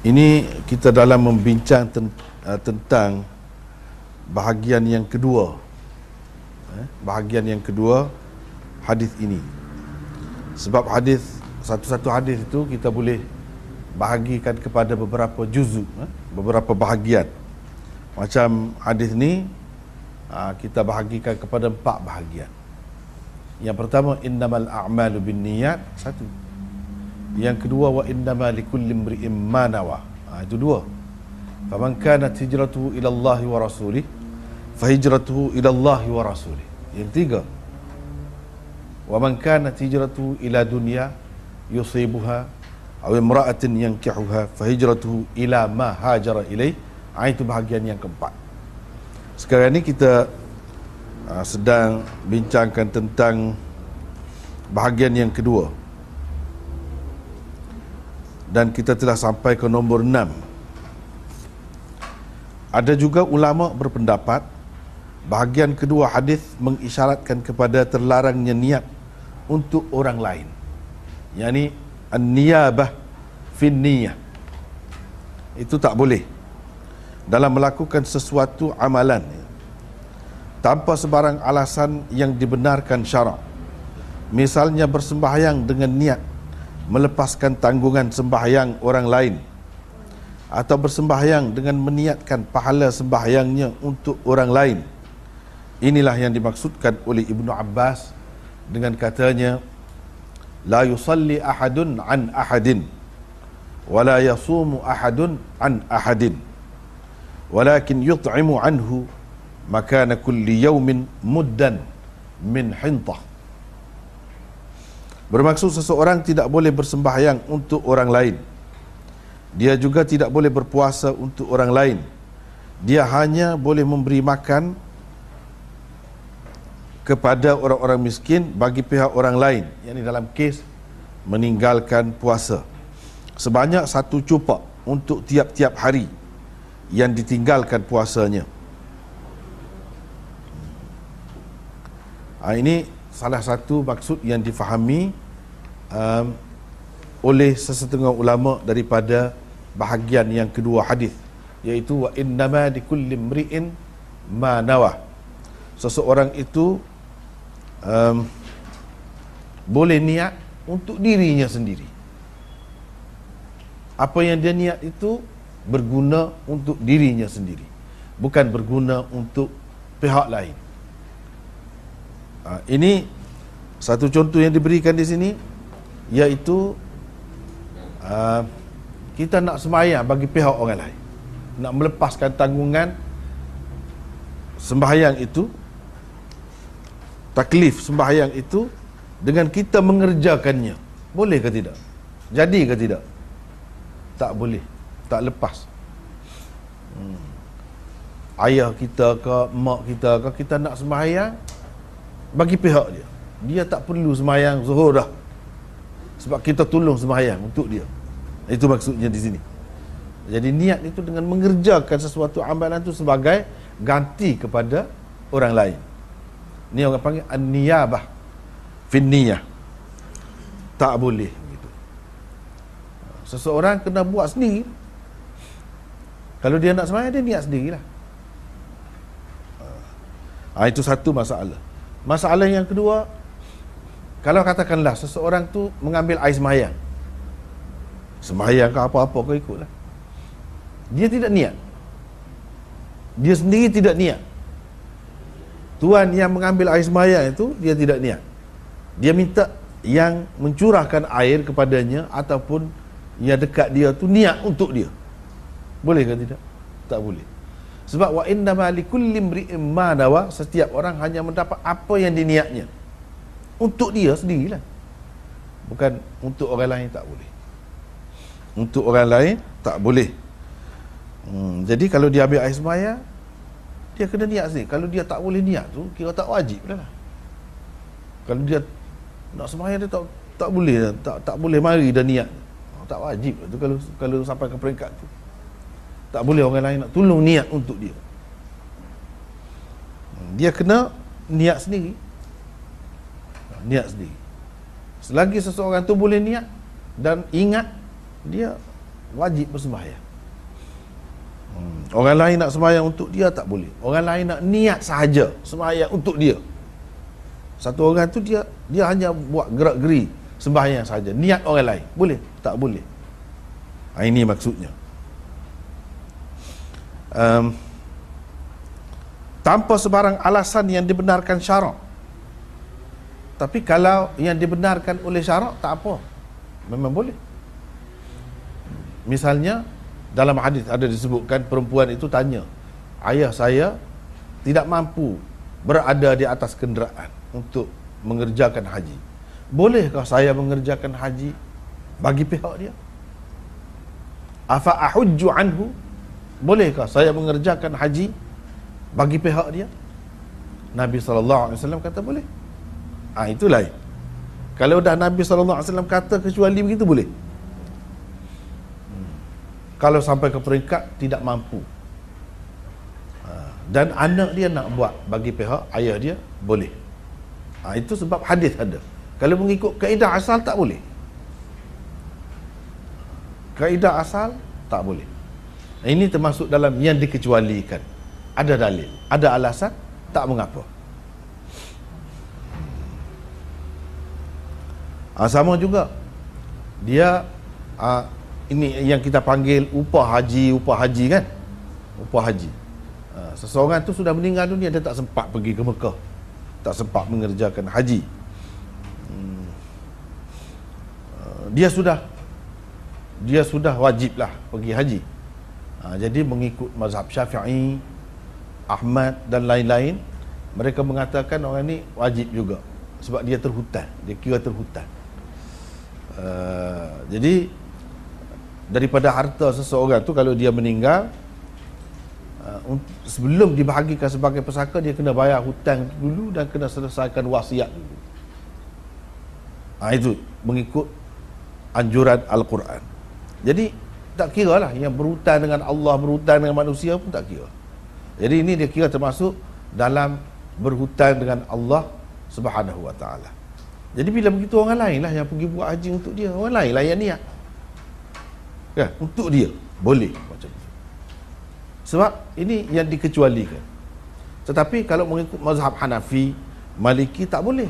Ini kita dalam membincang ten, uh, tentang bahagian yang kedua. Eh, bahagian yang kedua hadis ini. Sebab hadis satu-satu hadis itu kita boleh bahagikan kepada beberapa juzu, eh, beberapa bahagian. Macam hadis ni uh, kita bahagikan kepada empat bahagian. Yang pertama innamal a'malu binniyat satu. Yang kedua wa innama likulli imri'in ma nawa. Ha, itu dua. Faman kanat hijratuhu ila Allah wa rasulih fa hijratuhu ila Allah wa rasulih. Yang tiga. Wa man kanat hijratuhu ila dunya yusibuha aw imra'atin yankihuha fa hijratuhu ila ma hajara ilaih. Ha, itu bahagian yang keempat. Sekarang ni kita uh, sedang bincangkan tentang bahagian yang kedua dan kita telah sampai ke nombor 6 ada juga ulama berpendapat bahagian kedua hadis mengisyaratkan kepada terlarangnya niat untuk orang lain. Yakni an-niyabah fin niyah. Itu tak boleh. Dalam melakukan sesuatu amalan tanpa sebarang alasan yang dibenarkan syarak. Misalnya bersembahyang dengan niat melepaskan tanggungan sembahyang orang lain atau bersembahyang dengan meniatkan pahala sembahyangnya untuk orang lain. Inilah yang dimaksudkan oleh Ibnu Abbas dengan katanya la yusalli ahadun an ahadin wa la yasumu ahadun an ahadin walakin yut'imu anhu makana kulli yaumin muddan min hintah bermaksud seseorang tidak boleh bersembahyang untuk orang lain. Dia juga tidak boleh berpuasa untuk orang lain. Dia hanya boleh memberi makan kepada orang-orang miskin bagi pihak orang lain. Yang ini dalam kes meninggalkan puasa. Sebanyak satu cupak untuk tiap-tiap hari yang ditinggalkan puasanya. Ha, ini salah satu maksud yang difahami um, oleh sesetengah ulama daripada bahagian yang kedua hadis iaitu wa innama likulli imri'in ma nawa seseorang itu um, boleh niat untuk dirinya sendiri. Apa yang dia niat itu berguna untuk dirinya sendiri bukan berguna untuk pihak lain Ha, ini satu contoh yang diberikan di sini iaitu uh, kita nak sembahyang bagi pihak orang lain. Nak melepaskan tanggungan sembahyang itu taklif sembahyang itu dengan kita mengerjakannya. Boleh ke tidak? Jadi ke tidak? Tak boleh. Tak lepas. Hmm. ayah kita ke mak kita ke kita nak sembahyang bagi pihak dia. Dia tak perlu semayang zuhur dah. Sebab kita tolong semayang untuk dia. Itu maksudnya di sini. Jadi niat itu dengan mengerjakan sesuatu amalan itu sebagai ganti kepada orang lain. Ni orang panggil an-niyabah. Fin niyah tak boleh gitu. seseorang kena buat sendiri. Kalau dia nak semayang dia niat sendirilah. Ha, itu satu masalah Masalah yang kedua, kalau katakanlah seseorang tu mengambil air semayang. Semayang ke apa-apa kau ikutlah. Dia tidak niat. Dia sendiri tidak niat. Tuan yang mengambil air semayang itu, dia tidak niat. Dia minta yang mencurahkan air kepadanya ataupun yang dekat dia tu niat untuk dia. Boleh ke tidak? Tak boleh. Sebab wa inna ma likulli imri'in ma nawa setiap orang hanya mendapat apa yang diniatnya. Untuk dia sendirilah. Bukan untuk orang lain tak boleh. Untuk orang lain tak boleh. Hmm, jadi kalau dia ambil air semaya dia kena niat sendiri. Kalau dia tak boleh niat tu kira tak wajib lah. Kalau dia nak semaya dia tak tak boleh tak tak boleh mari dan niat. Tak wajib tu kalau kalau sampai ke peringkat tu. Tak boleh orang lain nak tolong niat untuk dia. Dia kena niat sendiri. Niat sendiri. Selagi seseorang tu boleh niat dan ingat dia wajib bersembahyang hmm. orang lain nak sembahyang untuk dia tak boleh orang lain nak niat sahaja sembahyang untuk dia satu orang tu dia dia hanya buat gerak geri sembahyang sahaja niat orang lain boleh tak boleh ha, ini maksudnya um, tanpa sebarang alasan yang dibenarkan syarak. Tapi kalau yang dibenarkan oleh syarak tak apa. Memang boleh. Misalnya dalam hadis ada disebutkan perempuan itu tanya ayah saya tidak mampu berada di atas kenderaan untuk mengerjakan haji. Bolehkah saya mengerjakan haji? Bagi pihak dia. Afa ahujju anhu bolehkah saya mengerjakan haji bagi pihak dia? Nabi SAW kata boleh. Ah ha, itulah kalau dah Nabi SAW kata kecuali begitu boleh. Kalau sampai ke peringkat tidak mampu. Ha, dan anak dia nak buat bagi pihak ayah dia boleh. Ha, itu sebab hadis ada. Kalau mengikut kaedah asal tak boleh. Kaedah asal tak boleh ini termasuk dalam yang dikecualikan. Ada dalil ada alasan tak mengapa. Ha, sama juga. Dia ha, ini yang kita panggil upah haji upah haji kan? Upah haji. Ha, seseorang tu sudah meninggal dunia dia tak sempat pergi ke Mekah. Tak sempat mengerjakan haji. Hmm. Dia sudah dia sudah wajiblah pergi haji ha, jadi mengikut mazhab syafi'i Ahmad dan lain-lain mereka mengatakan orang ni wajib juga sebab dia terhutan dia kira terhutan uh, jadi daripada harta seseorang tu kalau dia meninggal uh, sebelum dibahagikan sebagai pesaka dia kena bayar hutang dulu dan kena selesaikan wasiat dulu. Ha, itu mengikut anjuran Al-Quran. Jadi tak kira lah yang berhutang dengan Allah, berhutang dengan manusia pun tak kira. Jadi ini dia kira termasuk dalam berhutang dengan Allah Subhanahu Wa Taala. Jadi bila begitu orang lain lah yang pergi buat haji untuk dia, orang lain lah yang niat. Kan untuk dia. Boleh macam itu sebab ini yang dikecualikan. Tetapi kalau mengikut mazhab Hanafi Maliki tak boleh.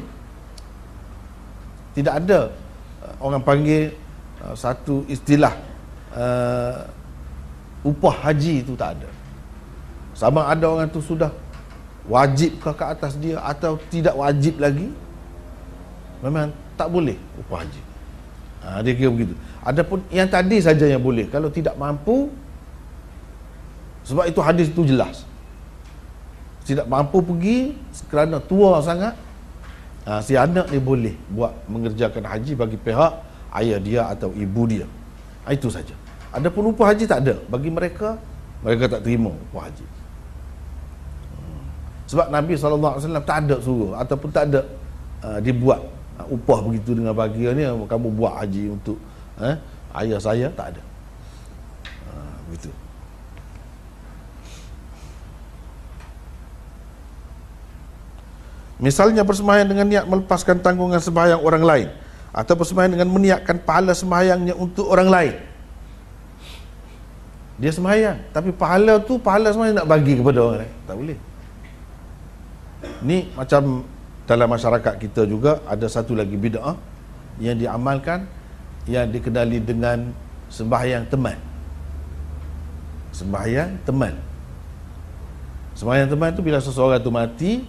Tidak ada uh, orang panggil uh, satu istilah uh, upah haji itu tak ada sama ada orang tu sudah wajib ke ke atas dia atau tidak wajib lagi memang tak boleh upah haji ha, dia kira begitu Adapun yang tadi saja yang boleh. Kalau tidak mampu, sebab itu hadis itu jelas. Tidak mampu pergi kerana tua sangat, ha, si anak ni boleh buat mengerjakan haji bagi pihak ayah dia atau ibu dia. Ha, itu saja. Adapun upah haji tak ada. Bagi mereka, mereka tak terima upah haji. Hmm. Sebab Nabi SAW tak ada suruh ataupun tak ada uh, dibuat uh, upah begitu dengan bagian ni kamu buat haji untuk eh, ayah saya tak ada ha, begitu misalnya bersemayam dengan niat melepaskan tanggungan sembahyang orang lain atau bersemayam dengan meniatkan pahala sembahyangnya untuk orang lain dia sembahyang. Tapi pahala tu pahala sembahyang nak bagi kepada orang lain. Tak boleh. Ni macam dalam masyarakat kita juga ada satu lagi bid'ah yang diamalkan yang dikenali dengan sembahyang teman. Sembahyang teman. Sembahyang teman tu bila seseorang tu mati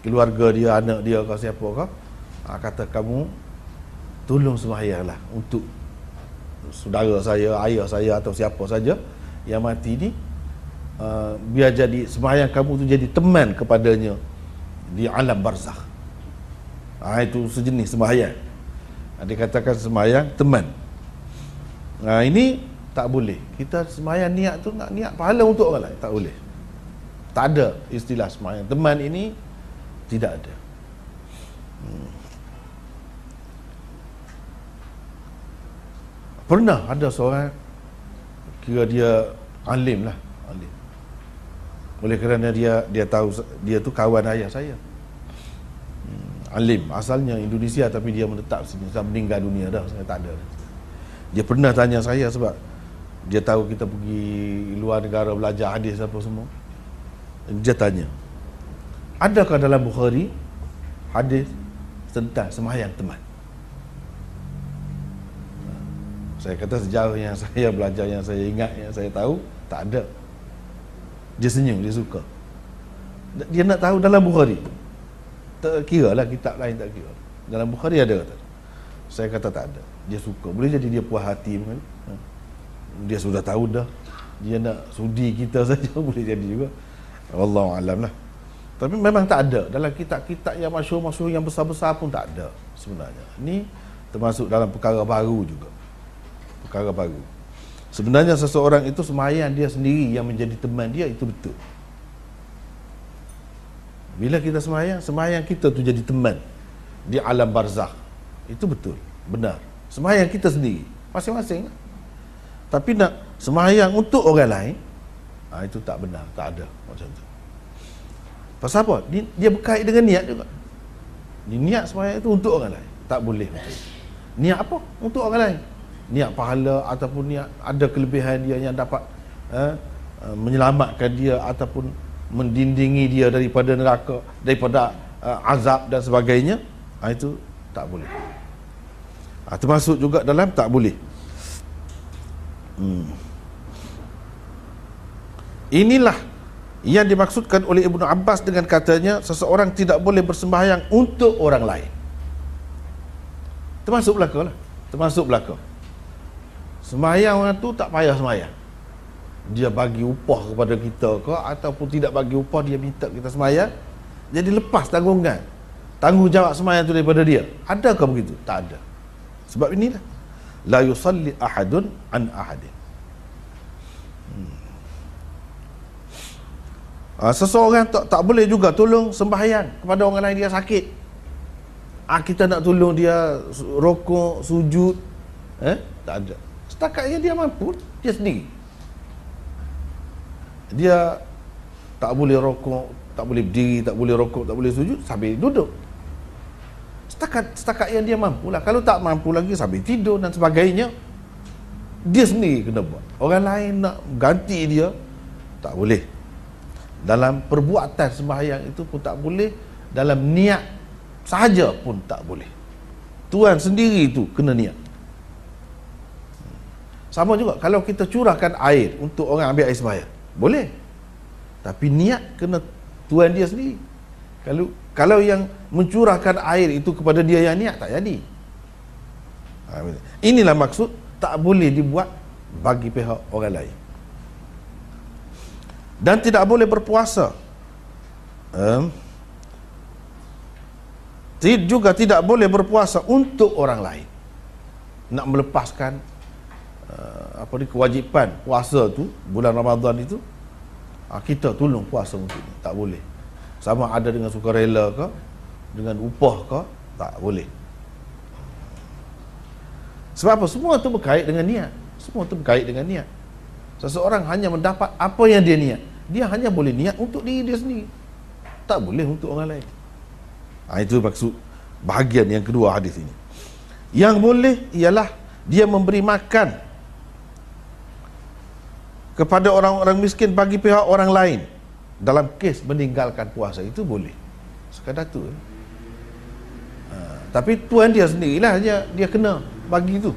keluarga dia, anak dia kau siapa kau ha, kata kamu tolong sembahyanglah untuk saudara saya, ayah saya atau siapa saja yang mati ni uh, biar jadi sembahyang kamu tu jadi teman kepadanya di alam barzakh. Ha, itu sejenis sembahyang. Dikatakan semayang teman. Nah ini tak boleh. Kita semayang niat tu nak niat pahala untuk orang lain tak boleh. Tak ada istilah semayang teman ini tidak ada. Hmm. Pernah ada seorang kira dia alim lah alim. Oleh kerana dia dia tahu dia tu kawan ayah saya. Alim. Asalnya Indonesia tapi dia menetap sini. Sampai meninggal dunia dah saya tak ada. Dia pernah tanya saya sebab dia tahu kita pergi luar negara belajar hadis apa semua. Dia tanya adakah dalam Bukhari hadis tentang sembahyang teman saya kata sejauh yang saya belajar yang saya ingat yang saya tahu tak ada. Dia senyum dia suka. Dia nak tahu dalam Bukhari. Tak kira lah kitab lain tak kira. Dalam Bukhari ada kata. Saya kata tak ada. Dia suka. Boleh jadi dia puas hati kan? Dia sudah tahu dah. Dia nak sudi kita saja boleh jadi juga. Wallahu alam lah. Tapi memang tak ada. Dalam kitab-kitab yang masyhur-masyhur yang besar-besar pun tak ada sebenarnya. Ni termasuk dalam perkara baru juga perkara baru. Sebenarnya seseorang itu semayan dia sendiri yang menjadi teman dia itu betul. Bila kita semayang semayang kita tu jadi teman di alam barzakh itu betul benar. Semayang kita sendiri masing-masing. Tapi nak semayang untuk orang lain ha, itu tak benar tak ada macam tu. Pasal apa? Dia, dia berkait dengan niat juga. Dia niat semayang itu untuk orang lain tak boleh tu. Niat apa? Untuk orang lain niat pahala ataupun niat ada kelebihan dia yang dapat eh, eh menyelamatkan dia ataupun mendindingi dia daripada neraka daripada uh, azab dan sebagainya ha, itu tak boleh ha, termasuk juga dalam tak boleh Hmm. Inilah yang dimaksudkan oleh Ibnu Abbas dengan katanya seseorang tidak boleh bersembahyang untuk orang lain. Termasuk belaka lah. Termasuk belaka. Sembahyang orang tu tak payah sembahyang. Dia bagi upah kepada kita ke ataupun tidak bagi upah dia minta kita sembahyang. Jadi lepas tanggungan. Tanggungjawab sembahyang tu daripada dia. Adakah begitu? Tak ada. Sebab inilah la yusalli ahadun an ahadin hmm. uh, seseorang tak, tak boleh juga tolong sembahyang kepada orang lain dia sakit ah kita nak tolong dia rokok sujud eh tak ada setakat yang dia mampu dia sendiri. Dia tak boleh rokok tak boleh berdiri tak boleh rokok tak boleh sujud sambil duduk. Setakat setakat yang dia mampu lah kalau tak mampu lagi sambil tidur dan sebagainya dia sendiri kena buat. Orang lain nak ganti dia tak boleh. Dalam perbuatan sembahyang itu pun tak boleh. Dalam niat sahaja pun tak boleh. Tuhan sendiri itu kena niat sama juga kalau kita curahkan air untuk orang ambil air sembahyang boleh. Tapi niat kena Tuhan dia sendiri. Kalau kalau yang mencurahkan air itu kepada dia yang niat tak jadi. Ha, inilah maksud tak boleh dibuat bagi pihak orang lain. Dan tidak boleh berpuasa. Um, juga tidak boleh berpuasa untuk orang lain. Nak melepaskan uh, apa ni kewajipan puasa tu bulan Ramadan itu uh, kita tolong puasa untuk ni tak boleh. Sama ada dengan sukarela ke dengan upah ke tak boleh. Sebab apa? Semua tu berkait dengan niat. Semua tu berkait dengan niat. Seseorang hanya mendapat apa yang dia niat. Dia hanya boleh niat untuk diri dia sendiri. Tak boleh untuk orang lain. Ha, itu maksud bahagian yang kedua hadis ini. Yang boleh ialah dia memberi makan kepada orang-orang miskin bagi pihak orang lain. Dalam kes meninggalkan puasa itu boleh. Sekadar tu eh. ha, tapi tuan dia sendirilah dia dia kena bagi tu.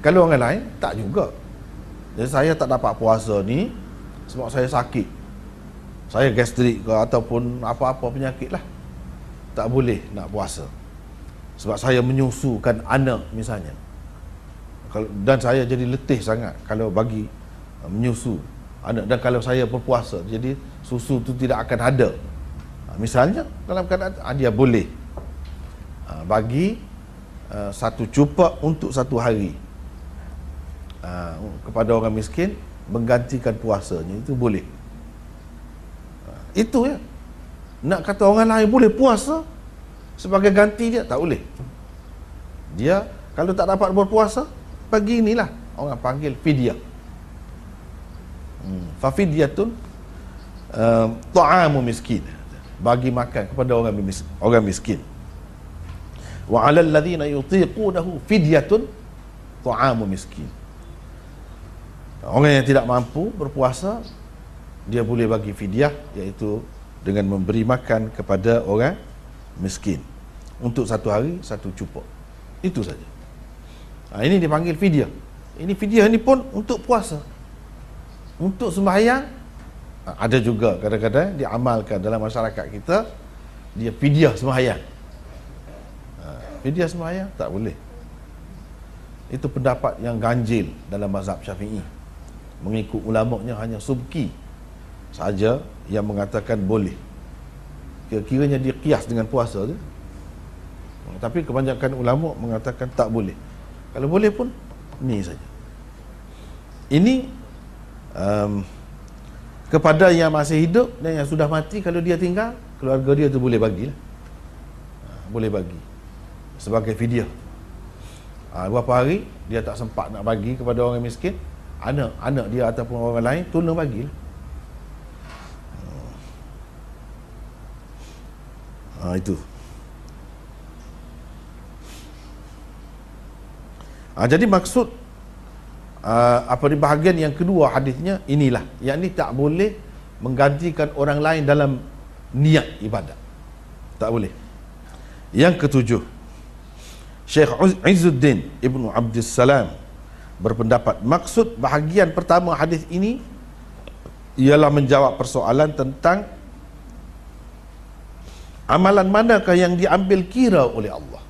Kalau orang lain tak juga. Jadi saya tak dapat puasa ni sebab saya sakit. Saya gastrik ke ataupun apa-apa penyakit lah. Tak boleh nak puasa. Sebab saya menyusukan anak misalnya. Dan saya jadi letih sangat kalau bagi menyusu. Dan kalau saya berpuasa jadi susu tu tidak akan ada. Ha, misalnya dalam keadaan ha, dia boleh. Ha, bagi satu cupak untuk satu hari. Kepada orang miskin menggantikan puasanya itu boleh. Itu ya. Nak kata orang lain boleh puasa sebagai ganti dia tak boleh. Dia kalau tak dapat berpuasa bagi inilah. Orang panggil fidyah Hmm. Fafidiyatun uh, ta'amu miskin. Bagi makan kepada orang miskin, orang miskin. Wa 'alal ladzina yutiqunahu fidyatun ta'amu miskin. Orang yang tidak mampu berpuasa dia boleh bagi fidyah iaitu dengan memberi makan kepada orang miskin. Untuk satu hari satu cupok itu saja. Ha, ini dipanggil fidyah. Ini fidyah ini pun untuk puasa untuk sembahyang ha, ada juga kadang-kadang diamalkan dalam masyarakat kita dia fidyah sembahyang. Ha, fidyah sembahyang tak boleh. Itu pendapat yang ganjil dalam mazhab syafi'i. Mengikut ulamanya hanya subki saja yang mengatakan boleh. Kira-kiranya dia kias dengan puasa tu. Tapi kebanyakan ulama mengatakan tak boleh. Kalau boleh pun ni saja. Ini um, kepada yang masih hidup dan yang sudah mati kalau dia tinggal keluarga dia tu boleh bagilah. Ha, boleh bagi sebagai fidyah. Ha, beberapa hari dia tak sempat nak bagi kepada orang miskin anak anak dia ataupun orang lain tolong bagilah. Ha, itu. Ha, jadi maksud uh, apa di bahagian yang kedua hadisnya inilah. Yang ini tak boleh menggantikan orang lain dalam niat ibadat. Tak boleh. Yang ketujuh Syekh Izzuddin Ibnu Abdul Salam berpendapat maksud bahagian pertama hadis ini ialah menjawab persoalan tentang Amalan manakah yang diambil kira oleh Allah?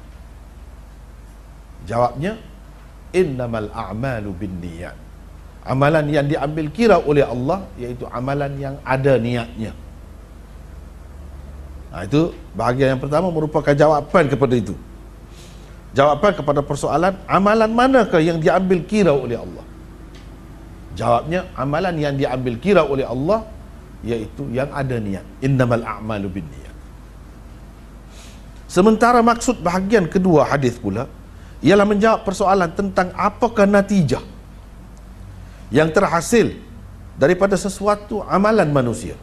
Jawabnya innamal a'malu binniyat. Amalan yang diambil kira oleh Allah iaitu amalan yang ada niatnya. Nah, itu bahagian yang pertama merupakan jawapan kepada itu. Jawapan kepada persoalan amalan manakah yang diambil kira oleh Allah? Jawabnya amalan yang diambil kira oleh Allah iaitu yang ada niat. Innamal a'malu binniyat. Sementara maksud bahagian kedua hadis pula ialah menjawab persoalan tentang apakah natijah yang terhasil daripada sesuatu amalan manusia.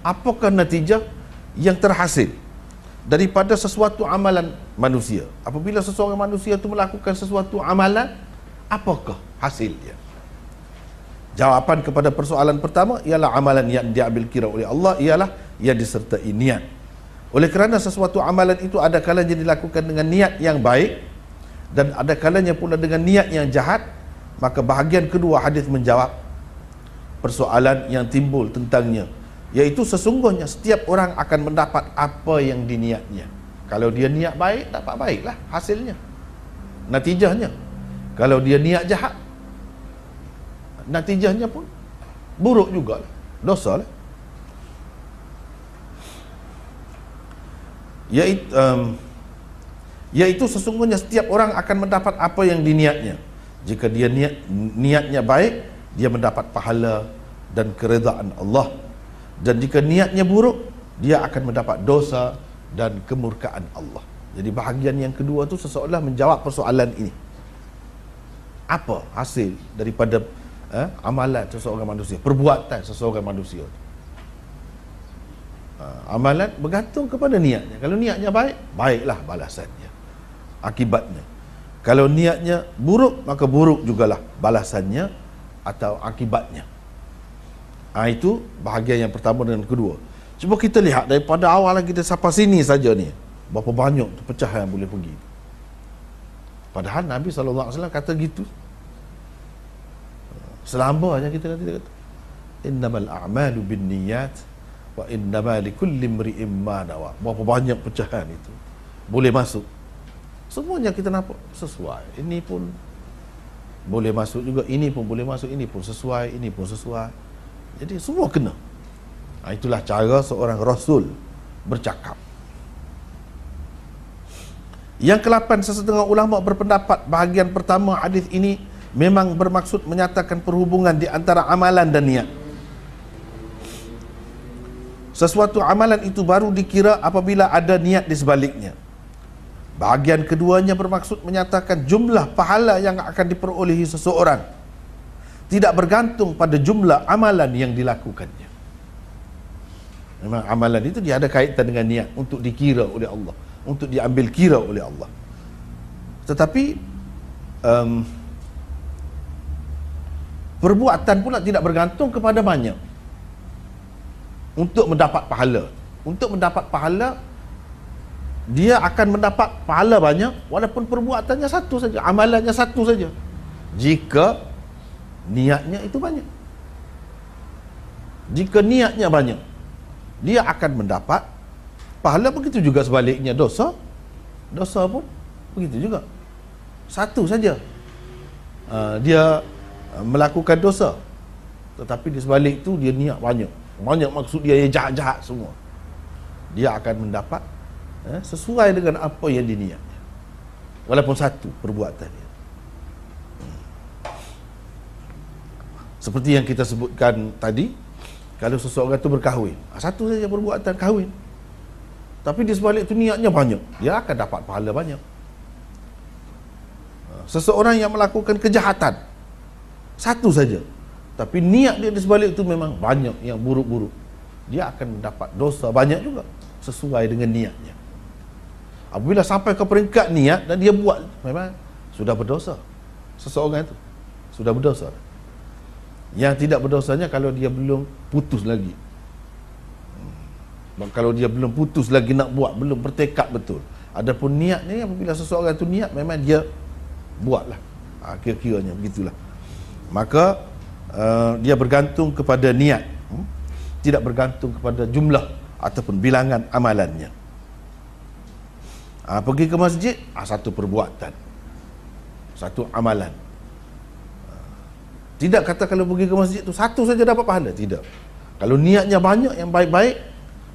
Apakah natijah yang terhasil daripada sesuatu amalan manusia? Apabila seseorang manusia itu melakukan sesuatu amalan, apakah hasilnya? Jawapan kepada persoalan pertama ialah amalan yang diambil kira oleh Allah ialah yang disertai niat. Oleh kerana sesuatu amalan itu ada kalanya dilakukan dengan niat yang baik dan ada kalanya pula dengan niat yang jahat, maka bahagian kedua hadis menjawab persoalan yang timbul tentangnya iaitu sesungguhnya setiap orang akan mendapat apa yang diniatnya. Kalau dia niat baik, dapat baiklah hasilnya. Natijahnya. Kalau dia niat jahat, natijahnya pun buruk juga. Dosa lah. Yaitu, um, yaitu sesungguhnya setiap orang akan mendapat apa yang diniatnya. Jika dia niat niatnya baik dia mendapat pahala dan keredaan Allah. Dan jika niatnya buruk dia akan mendapat dosa dan kemurkaan Allah. Jadi bahagian yang kedua tu seseolah menjawab persoalan ini. Apa hasil daripada eh, amalan seseorang manusia? Perbuatan seseorang manusia Ha, amalan bergantung kepada niatnya. Kalau niatnya baik, baiklah balasannya. Akibatnya. Kalau niatnya buruk, maka buruk jugalah balasannya atau akibatnya. Ha, itu bahagian yang pertama dan kedua. Cuba kita lihat daripada awal kita sampai sini saja ni. Berapa banyak tu pecahan yang boleh pergi. Padahal Nabi SAW kata gitu. Selamanya kita nanti kata. Innamal a'malu bin niyat wa innama likulli imri'in ma nawa. Berapa banyak pecahan itu. Boleh masuk. Semuanya kita nampak sesuai. Ini pun boleh masuk juga. Ini pun boleh masuk. Ini pun sesuai. Ini pun sesuai. Jadi semua kena. Ha, itulah cara seorang rasul bercakap. Yang kelapan sesetengah ulama berpendapat bahagian pertama hadis ini memang bermaksud menyatakan perhubungan di antara amalan dan niat Sesuatu amalan itu baru dikira apabila ada niat di sebaliknya. Bahagian keduanya bermaksud menyatakan jumlah pahala yang akan diperolehi seseorang tidak bergantung pada jumlah amalan yang dilakukannya. Memang amalan itu dia ada kaitan dengan niat untuk dikira oleh Allah, untuk diambil kira oleh Allah. Tetapi um, perbuatan pula tidak bergantung kepada banyak untuk mendapat pahala. Untuk mendapat pahala dia akan mendapat pahala banyak walaupun perbuatannya satu saja amalannya satu saja. Jika niatnya itu banyak. Jika niatnya banyak dia akan mendapat pahala. Begitu juga sebaliknya dosa dosa pun begitu juga. Satu saja uh, dia melakukan dosa tetapi di sebalik itu dia niat banyak banyak maksud dia yang jahat-jahat semua. Dia akan mendapat eh, sesuai dengan apa yang diniatnya. Walaupun satu perbuatan dia. Hmm. seperti yang kita sebutkan tadi kalau seseorang itu berkahwin ah, satu saja perbuatan kahwin. Tapi di sebalik itu niatnya banyak dia akan dapat pahala banyak. Ah, seseorang yang melakukan kejahatan satu saja tapi niat dia di sebalik itu memang banyak yang buruk-buruk. Dia akan mendapat dosa banyak juga sesuai dengan niatnya. Apabila sampai ke peringkat niat dan dia buat memang sudah berdosa. Seseorang itu sudah berdosa. Yang tidak berdosanya kalau dia belum putus lagi. Hmm. kalau dia belum putus lagi nak buat belum bertekad betul. Adapun niatnya apabila seseorang itu niat memang dia buatlah. Ha, kira-kiranya begitulah. Maka uh, dia bergantung kepada niat hmm? tidak bergantung kepada jumlah ataupun bilangan amalannya ha, pergi ke masjid ha, satu perbuatan satu amalan tidak kata kalau pergi ke masjid tu satu saja dapat pahala. Tidak. Kalau niatnya banyak yang baik-baik,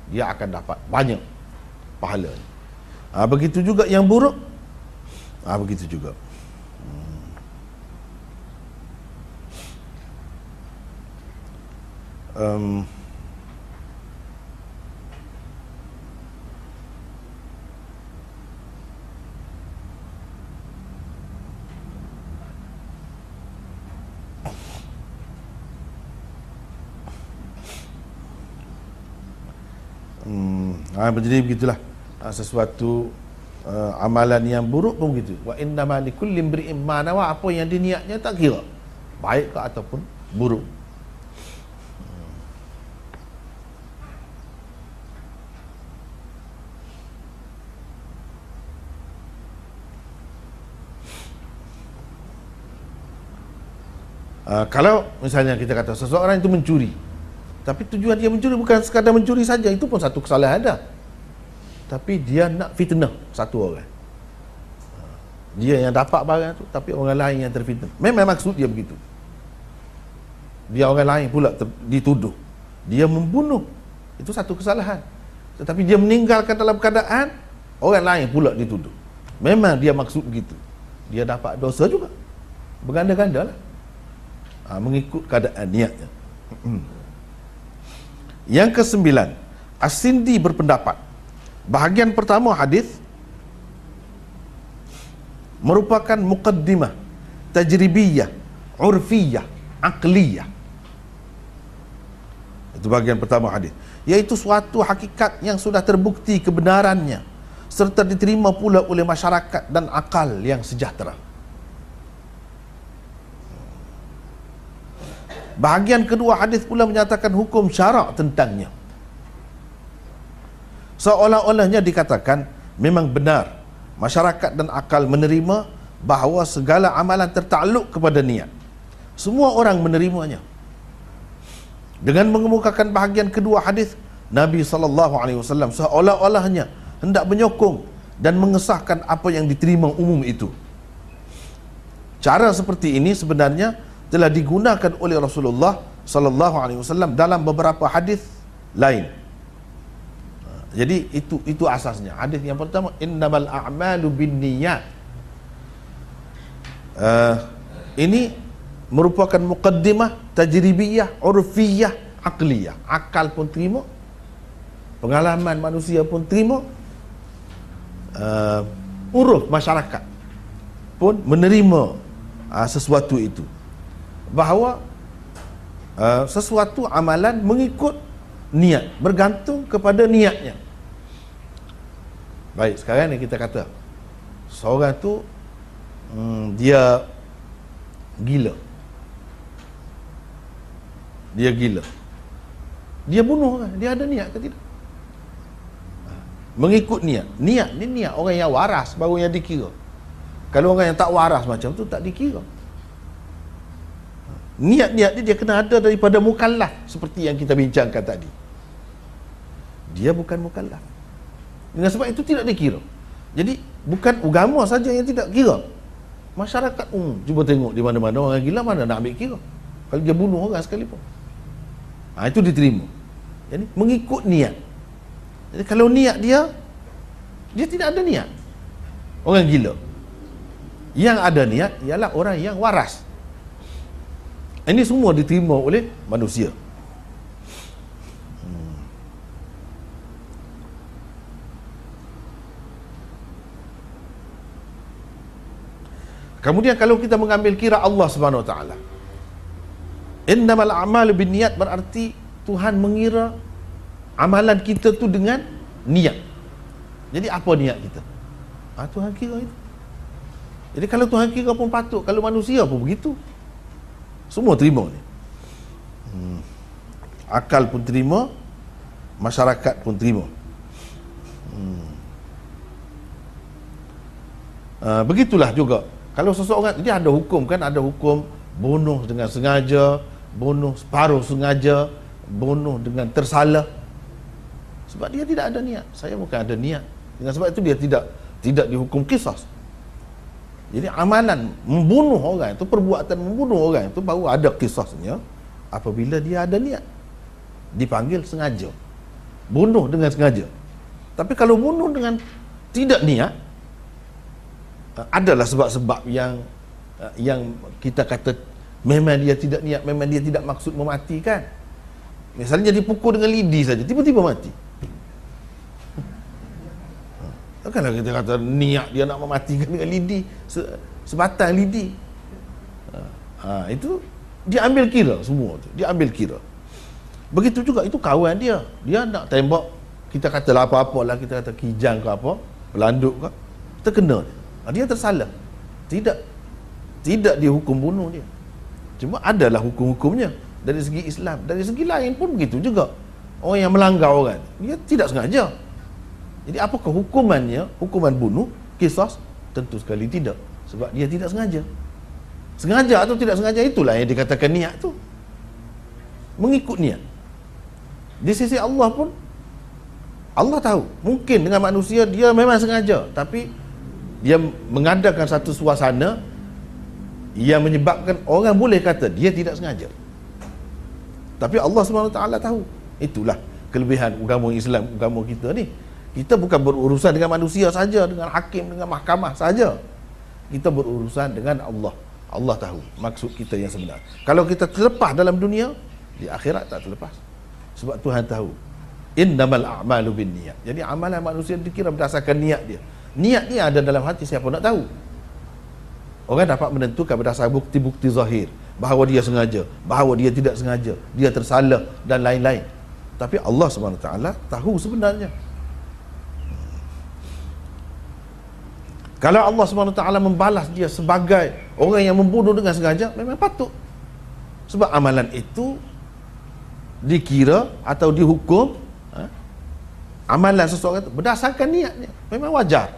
dia akan dapat banyak pahala. Ha, begitu juga yang buruk. Ha, begitu juga. Um, Ha, jadi begitulah ha, sesuatu uh, amalan yang buruk pun begitu. Wa inna likulli imri'in ma nawa apa yang diniatnya tak kira baik ke ataupun buruk. Uh, kalau misalnya kita kata seseorang itu mencuri tapi tujuan dia mencuri bukan sekadar mencuri saja itu pun satu kesalahan dah. Tapi dia nak fitnah satu orang. Dia yang dapat barang tu tapi orang lain yang terfitnah. Memang maksud dia begitu. Dia orang lain pula ter, dituduh. Dia membunuh itu satu kesalahan. Tetapi dia meninggalkan dalam keadaan orang lain pula dituduh. Memang dia maksud begitu. Dia dapat dosa juga. Berganda-ganda lah ha, mengikut keadaan niatnya Yang kesembilan, As-Sindi berpendapat bahagian pertama hadis merupakan muqaddimah tajribiyah, urfiyah, aqliyah. Itu bahagian pertama hadis, yaitu suatu hakikat yang sudah terbukti kebenarannya serta diterima pula oleh masyarakat dan akal yang sejahtera. Bahagian kedua hadis pula menyatakan hukum syarak tentangnya. Seolah-olahnya dikatakan memang benar masyarakat dan akal menerima bahawa segala amalan tertakluk kepada niat. Semua orang menerimanya. Dengan mengemukakan bahagian kedua hadis Nabi sallallahu alaihi wasallam seolah-olahnya hendak menyokong dan mengesahkan apa yang diterima umum itu. Cara seperti ini sebenarnya telah digunakan oleh Rasulullah sallallahu alaihi wasallam dalam beberapa hadis lain. Jadi itu itu asasnya. Hadis yang pertama innamal a'malu binniyat. Uh, ini merupakan mukaddimah tajribiyah, urfiyah, aqliyah. Akal pun terima. Pengalaman manusia pun terima. Uh, uruf masyarakat pun menerima uh, sesuatu itu bahawa uh, sesuatu amalan mengikut niat bergantung kepada niatnya. Baik sekarang ni kita kata seorang tu hmm, dia gila. Dia gila. Dia bunuh kan? Dia ada niat ke tidak? Mengikut niat. Niat ni niat orang yang waras baru yang dikira. Kalau orang yang tak waras macam tu tak dikira niat-niat dia, dia kena ada daripada mukallaf seperti yang kita bincangkan tadi. Dia bukan mukallaf dengan sebab itu tidak dikira. Jadi bukan agama saja yang tidak kira. Masyarakat umum cuba tengok di mana-mana orang gila mana nak ambil kira. Kalau dia bunuh orang sekalipun. Ha, itu diterima. Jadi mengikut niat. Jadi kalau niat dia dia tidak ada niat. Orang gila. Yang ada niat ialah orang yang waras ini semua diterima oleh manusia hmm. Kemudian kalau kita mengambil kira Allah Subhanahu Wa Taala. Innamal a'malu binniyat berarti Tuhan mengira amalan kita tu dengan niat. Jadi apa niat kita? Ah Tuhan kira itu. Jadi kalau Tuhan kira pun patut, kalau manusia pun begitu. Semua terima ni. Hmm. Akal pun terima, masyarakat pun terima. Hmm. Uh, begitulah juga. Kalau seseorang dia ada hukum kan, ada hukum bunuh dengan sengaja, bunuh separuh sengaja, bunuh dengan tersalah. Sebab dia tidak ada niat. Saya bukan ada niat. Dengan sebab itu dia tidak tidak dihukum kisah. Jadi amalan membunuh orang itu perbuatan membunuh orang itu baru ada kisahnya apabila dia ada niat dipanggil sengaja. Bunuh dengan sengaja. Tapi kalau bunuh dengan tidak niat eh, adalah sebab-sebab yang eh, yang kita kata memang dia tidak niat, memang dia tidak maksud mematikan. Misalnya dipukul dengan lidi saja, tiba-tiba mati. Takkanlah kita kata niat dia nak mematikan dengan lidi se, sebatang lidi. Ha, ha, itu dia ambil kira semua tu. Dia ambil kira. Begitu juga itu kawan dia. Dia nak tembak kita katalah apa-apa lah kita kata kijang ke apa, pelanduk ke. Kita kena dia. Ha, dia tersalah. Tidak tidak dihukum bunuh dia. Cuma adalah hukum-hukumnya dari segi Islam. Dari segi lain pun begitu juga. Orang yang melanggar orang, dia tidak sengaja. Jadi apakah hukumannya? Hukuman bunuh, kisah? Tentu sekali tidak. Sebab dia tidak sengaja. Sengaja atau tidak sengaja itulah yang dikatakan niat tu. Mengikut niat. Di sisi Allah pun Allah tahu. Mungkin dengan manusia dia memang sengaja. Tapi dia mengadakan satu suasana yang menyebabkan orang boleh kata dia tidak sengaja. Tapi Allah SWT tahu. Itulah kelebihan agama Islam, agama kita ni kita bukan berurusan dengan manusia saja dengan hakim dengan mahkamah saja. Kita berurusan dengan Allah. Allah tahu maksud kita yang sebenar. Kalau kita terlepas dalam dunia di akhirat tak terlepas. Sebab Tuhan tahu. Innamal a'malu bin niat jadi amalan manusia dikira berdasarkan niat dia. Niat ni ada dalam hati siapa nak tahu? Orang dapat menentukan berdasarkan bukti-bukti zahir. Bahawa dia sengaja bahawa dia tidak sengaja dia tersalah dan lain-lain. Tapi Allah SWT tahu sebenarnya Kalau Allah SWT membalas dia sebagai orang yang membunuh dengan sengaja, memang patut. Sebab amalan itu dikira atau dihukum ha? amalan seseorang itu berdasarkan niatnya. Memang wajar.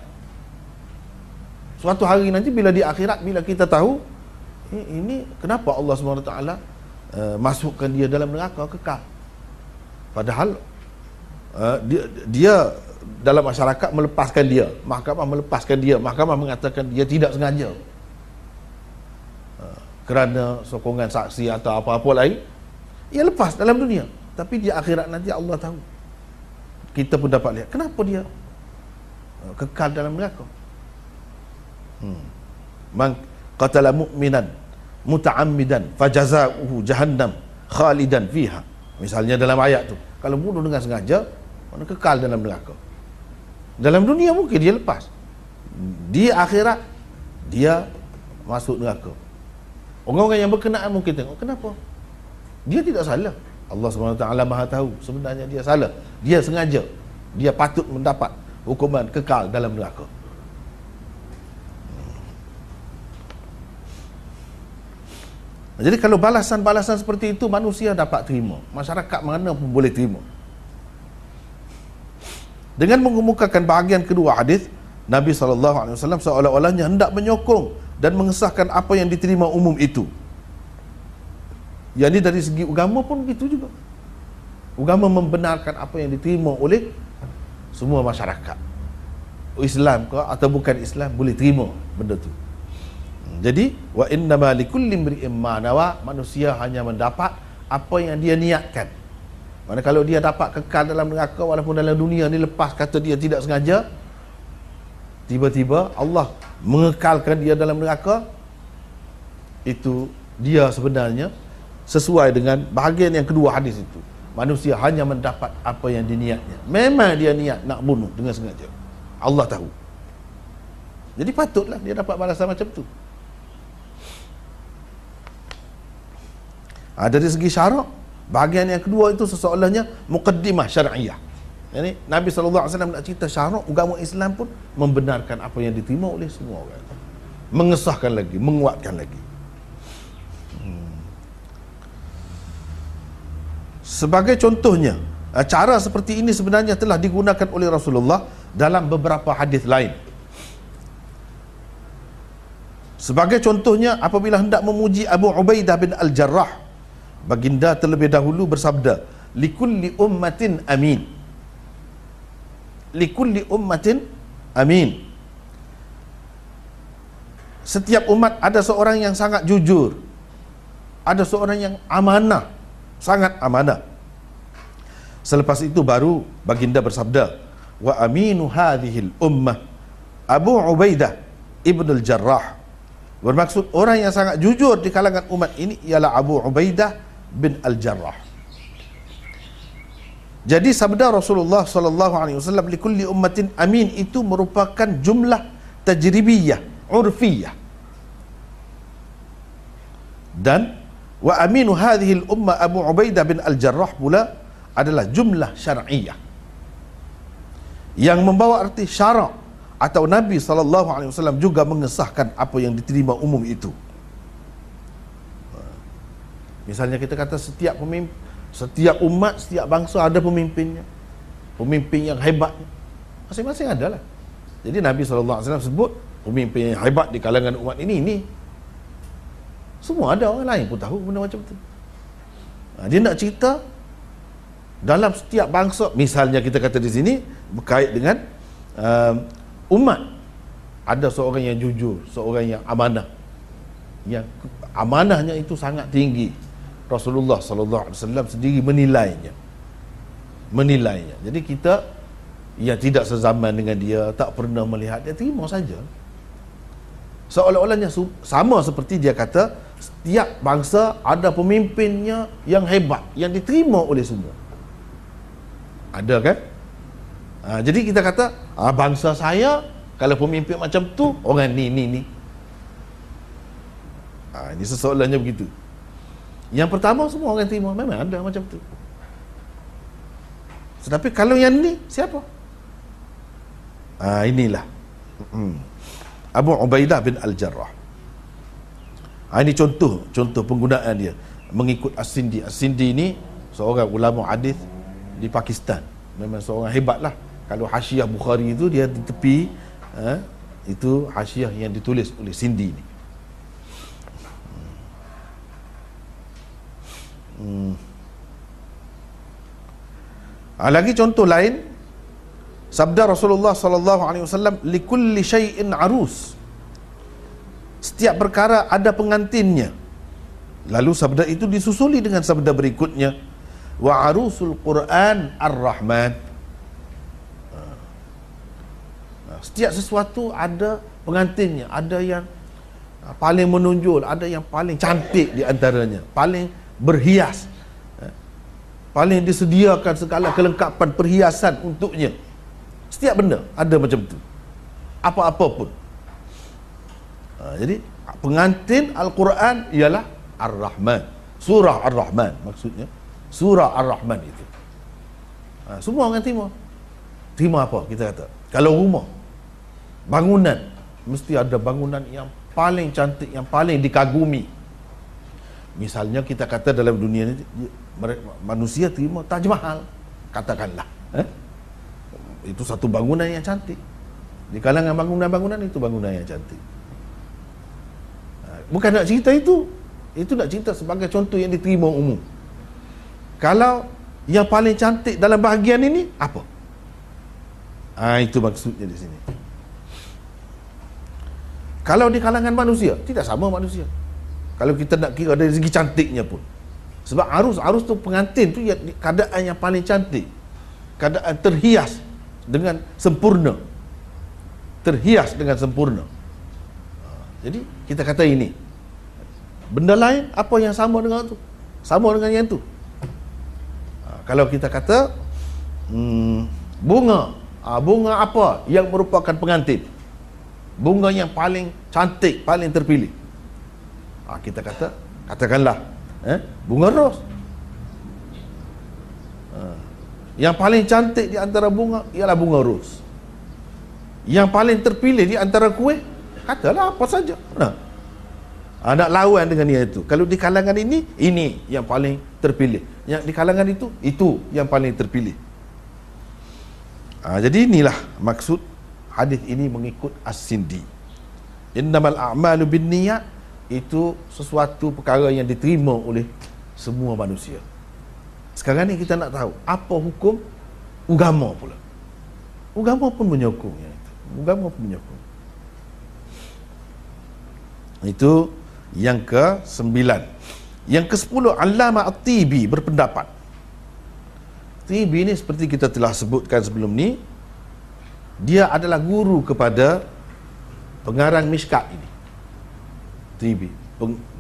Suatu hari nanti bila di akhirat, bila kita tahu, ini kenapa Allah SWT uh, masukkan dia dalam neraka kekal. Padahal uh, dia, dia dalam masyarakat melepaskan dia. Mahkamah melepaskan dia. Mahkamah mengatakan dia tidak sengaja. Ha, kerana sokongan saksi atau apa-apa lain ia lepas dalam dunia. Tapi di akhirat nanti Allah tahu. Kita pun dapat lihat. Kenapa dia? Ha, kekal dalam neraka. Hmm. man qatala mu'minan muta'ammidan fajaza'uhu jahannam khalidan fiha. Misalnya dalam ayat tu. Kalau bunuh dengan sengaja mana kekal dalam neraka dalam dunia mungkin dia lepas. Di akhirat dia masuk neraka. Orang-orang yang berkenaan mungkin tengok kenapa? Dia tidak salah. Allah SWT Maha tahu sebenarnya dia salah. Dia sengaja. Dia patut mendapat hukuman kekal dalam neraka. Hmm. Jadi kalau balasan-balasan seperti itu manusia dapat terima, masyarakat mana pun boleh terima. Dengan mengemukakan bahagian kedua hadis, Nabi SAW seolah-olahnya hendak menyokong dan mengesahkan apa yang diterima umum itu. Yang ini dari segi agama pun begitu juga. Agama membenarkan apa yang diterima oleh semua masyarakat. Islam ke atau bukan Islam boleh terima benda tu. Jadi wa innama likulli imri'in ma nawa manusia hanya mendapat apa yang dia niatkan. Mana kalau dia dapat kekal dalam neraka walaupun dalam dunia ni lepas kata dia tidak sengaja tiba-tiba Allah mengekalkan dia dalam neraka itu dia sebenarnya sesuai dengan bahagian yang kedua hadis itu. Manusia hanya mendapat apa yang diniatnya. Memang dia niat nak bunuh dengan sengaja. Allah tahu. Jadi patutlah dia dapat balasan macam tu. Ha, dari segi syarak Bahagian yang kedua itu seseolahnya mukaddimah syariah. Jadi Nabi SAW nak cerita syarak agama Islam pun membenarkan apa yang diterima oleh semua orang. Mengesahkan lagi, menguatkan lagi. Hmm. Sebagai contohnya, eh, cara seperti ini sebenarnya telah digunakan oleh Rasulullah dalam beberapa hadis lain. Sebagai contohnya apabila hendak memuji Abu Ubaidah bin Al-Jarrah baginda terlebih dahulu bersabda likulli ummatin amin. Likulli ummatin amin. Setiap umat ada seorang yang sangat jujur. Ada seorang yang amanah sangat amanah. Selepas itu baru baginda bersabda wa aminu hadhil ummah Abu Ubaidah Ibn al-Jarrah bermaksud orang yang sangat jujur di kalangan umat ini ialah Abu Ubaidah bin Al-Jarrah. Jadi sabda Rasulullah sallallahu alaihi wasallam li kulli ummatin amin itu merupakan jumlah tajribiyah, urfiyah. Dan wa aminu hadhihi al-umma Abu Ubaidah bin Al-Jarrah pula adalah jumlah syar'iyah. Yang membawa arti syarak atau Nabi sallallahu alaihi wasallam juga mengesahkan apa yang diterima umum itu. Misalnya kita kata setiap pemimpin, setiap umat, setiap bangsa ada pemimpinnya. Pemimpin yang hebat. Masing-masing ada lah. Jadi Nabi SAW sebut pemimpin yang hebat di kalangan umat ini, ini. Semua ada orang lain pun tahu benda macam tu. Ha, dia nak cerita dalam setiap bangsa, misalnya kita kata di sini, berkait dengan uh, umat. Ada seorang yang jujur, seorang yang amanah. Yang amanahnya itu sangat tinggi Rasulullah sallallahu alaihi wasallam sendiri menilainya. Menilainya. Jadi kita yang tidak sezaman dengan dia, tak pernah melihat dia terima saja. Seolah-olahnya sama seperti dia kata setiap bangsa ada pemimpinnya yang hebat yang diterima oleh semua. Ada kan? Ha, jadi kita kata ha, bangsa saya kalau pemimpin macam tu orang ni ni ni. Ha, ini sesoalnya begitu. Yang pertama semua orang terima. Memang ada macam tu. Tetapi kalau yang ni Siapa? Ah inilah. Abu Ubaidah bin Al-Jarrah. Ah, Ini contoh Contoh penggunaan dia. Mengikut As-Sindi As-Sindi ni Seorang ulama hadis Di Pakistan. Memang seorang hebat lah Kalau Hasyiah Bukhari itu Dia di tepi eh, Itu Hasyiah yang ditulis oleh Sindi ni Hmm. Ha, lagi contoh lain. Sabda Rasulullah sallallahu alaihi wasallam likulli syai'in arus. Setiap perkara ada pengantinnya. Lalu sabda itu disusuli dengan sabda berikutnya wa arusul quran ar-rahman. Ha. Ha, setiap sesuatu ada pengantinnya. Ada yang paling menonjol ada yang paling cantik di antaranya. Paling berhias. Eh, paling disediakan segala kelengkapan perhiasan untuknya. Setiap benda ada macam tu. Apa-apa pun. Ha, jadi pengantin Al-Quran ialah Ar-Rahman. Surah Ar-Rahman maksudnya. Surah Ar-Rahman itu. Ha, semua orang terima. Terima apa? Kita kata kalau rumah bangunan mesti ada bangunan yang paling cantik yang paling dikagumi Misalnya kita kata dalam dunia ini manusia terima Taj Mahal, katakanlah. Eh? Itu satu bangunan yang cantik. Di kalangan bangunan-bangunan itu bangunan yang cantik. Ha, bukan nak cerita itu. Itu nak cerita sebagai contoh yang diterima umum. Kalau yang paling cantik dalam bahagian ini apa? Ha, itu maksudnya di sini. Kalau di kalangan manusia, tidak sama manusia. Kalau kita nak kira dari segi cantiknya pun. Sebab arus, arus tu pengantin tu keadaan yang paling cantik. Keadaan terhias dengan sempurna. Terhias dengan sempurna. Ha, jadi kita kata ini. Benda lain apa yang sama dengan tu? Sama dengan yang tu. Ha, kalau kita kata hmm, bunga, ha, bunga apa yang merupakan pengantin? Bunga yang paling cantik, paling terpilih ha, kita kata katakanlah eh, bunga ros. Ha, yang paling cantik di antara bunga ialah bunga ros. Yang paling terpilih di antara kuih katalah apa saja. Nah, ha, nak lawan dengan dia itu. Kalau di kalangan ini ini yang paling terpilih. Yang di kalangan itu itu yang paling terpilih. Ha, jadi inilah maksud hadis ini mengikut as-sindi. Innamal a'malu bin niyat itu sesuatu perkara yang diterima oleh semua manusia. Sekarang ni kita nak tahu apa hukum agama pula. Agama pun menyokong yang itu. Agama pun menyokong. Itu yang ke sembilan. Yang ke sepuluh Allama At-Tibi berpendapat. Tibi ni seperti kita telah sebutkan sebelum ni dia adalah guru kepada pengarang Mishkat ini. TB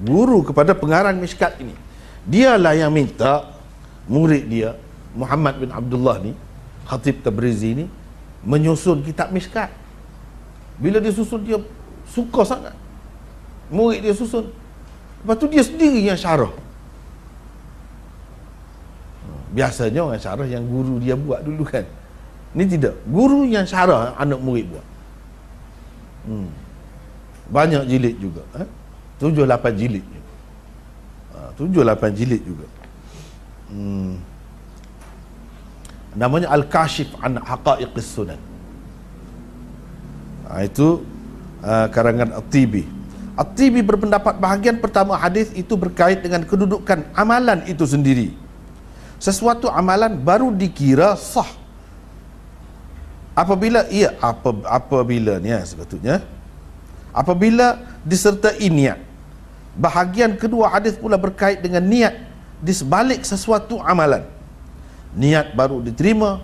guru kepada pengarang miskat ini. Dialah yang minta murid dia Muhammad bin Abdullah ni Khatib Tabrizi ni menyusun kitab miskat bila dia susun dia suka sangat. Murid dia susun. Lepas tu dia sendiri yang syarah. Biasanya orang syarah yang guru dia buat dulu kan. Ni tidak. Guru yang syarah anak murid buat. Hmm. banyak jilid juga eh? Tujuh lapan jilid. Ha, tujuh lapan jilid juga. Hmm. namanya Al-Kashif an Haqa'iqis Sunan. Ha, itu uh, karangan At-Tibi. At-Tibi berpendapat bahagian pertama hadis itu berkait dengan kedudukan amalan itu sendiri. Sesuatu amalan baru dikira sah. Apabila ia apa apabila ni ya sebetulnya apabila disertai niat bahagian kedua hadis pula berkait dengan niat di sebalik sesuatu amalan. Niat baru diterima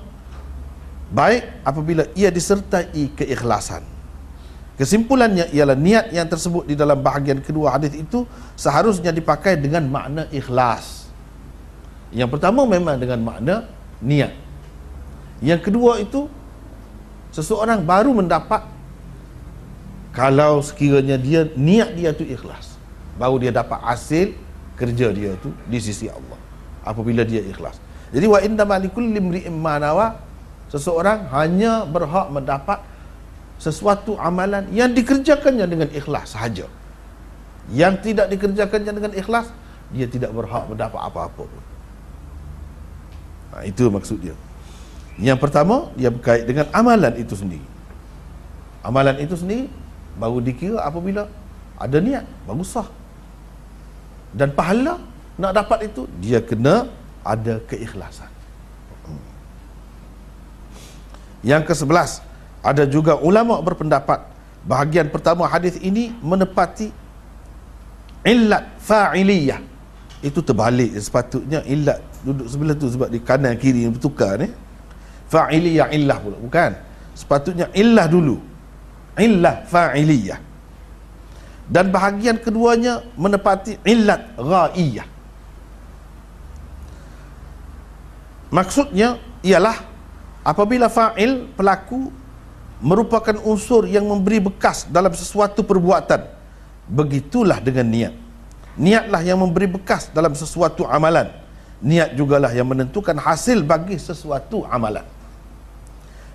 baik apabila ia disertai keikhlasan. Kesimpulannya ialah niat yang tersebut di dalam bahagian kedua hadis itu seharusnya dipakai dengan makna ikhlas. Yang pertama memang dengan makna niat. Yang kedua itu seseorang baru mendapat kalau sekiranya dia niat dia itu ikhlas baru dia dapat hasil kerja dia tu di sisi Allah. Apabila dia ikhlas. Jadi wa inna malikul limri'im manawa seseorang hanya berhak mendapat sesuatu amalan yang dikerjakannya dengan ikhlas sahaja. Yang tidak dikerjakannya dengan ikhlas dia tidak berhak mendapat apa-apa pun. Ha, itu maksud dia. Yang pertama dia berkait dengan amalan itu sendiri. Amalan itu sendiri baru dikira apabila ada niat bagus sah dan pahala nak dapat itu dia kena ada keikhlasan. Yang ke sebelas ada juga ulama berpendapat bahagian pertama hadis ini menepati illat fa'iliyah. Itu terbalik sepatutnya illat duduk sebelah tu sebab di kanan kiri bertukar ni. Fa'iliyah illah pula. Bukan. Sepatutnya illah dulu. Illah fa'iliyah dan bahagian keduanya menepati illat ghaiyah. Maksudnya ialah apabila fa'il pelaku merupakan unsur yang memberi bekas dalam sesuatu perbuatan begitulah dengan niat. Niatlah yang memberi bekas dalam sesuatu amalan. Niat jugalah yang menentukan hasil bagi sesuatu amalan.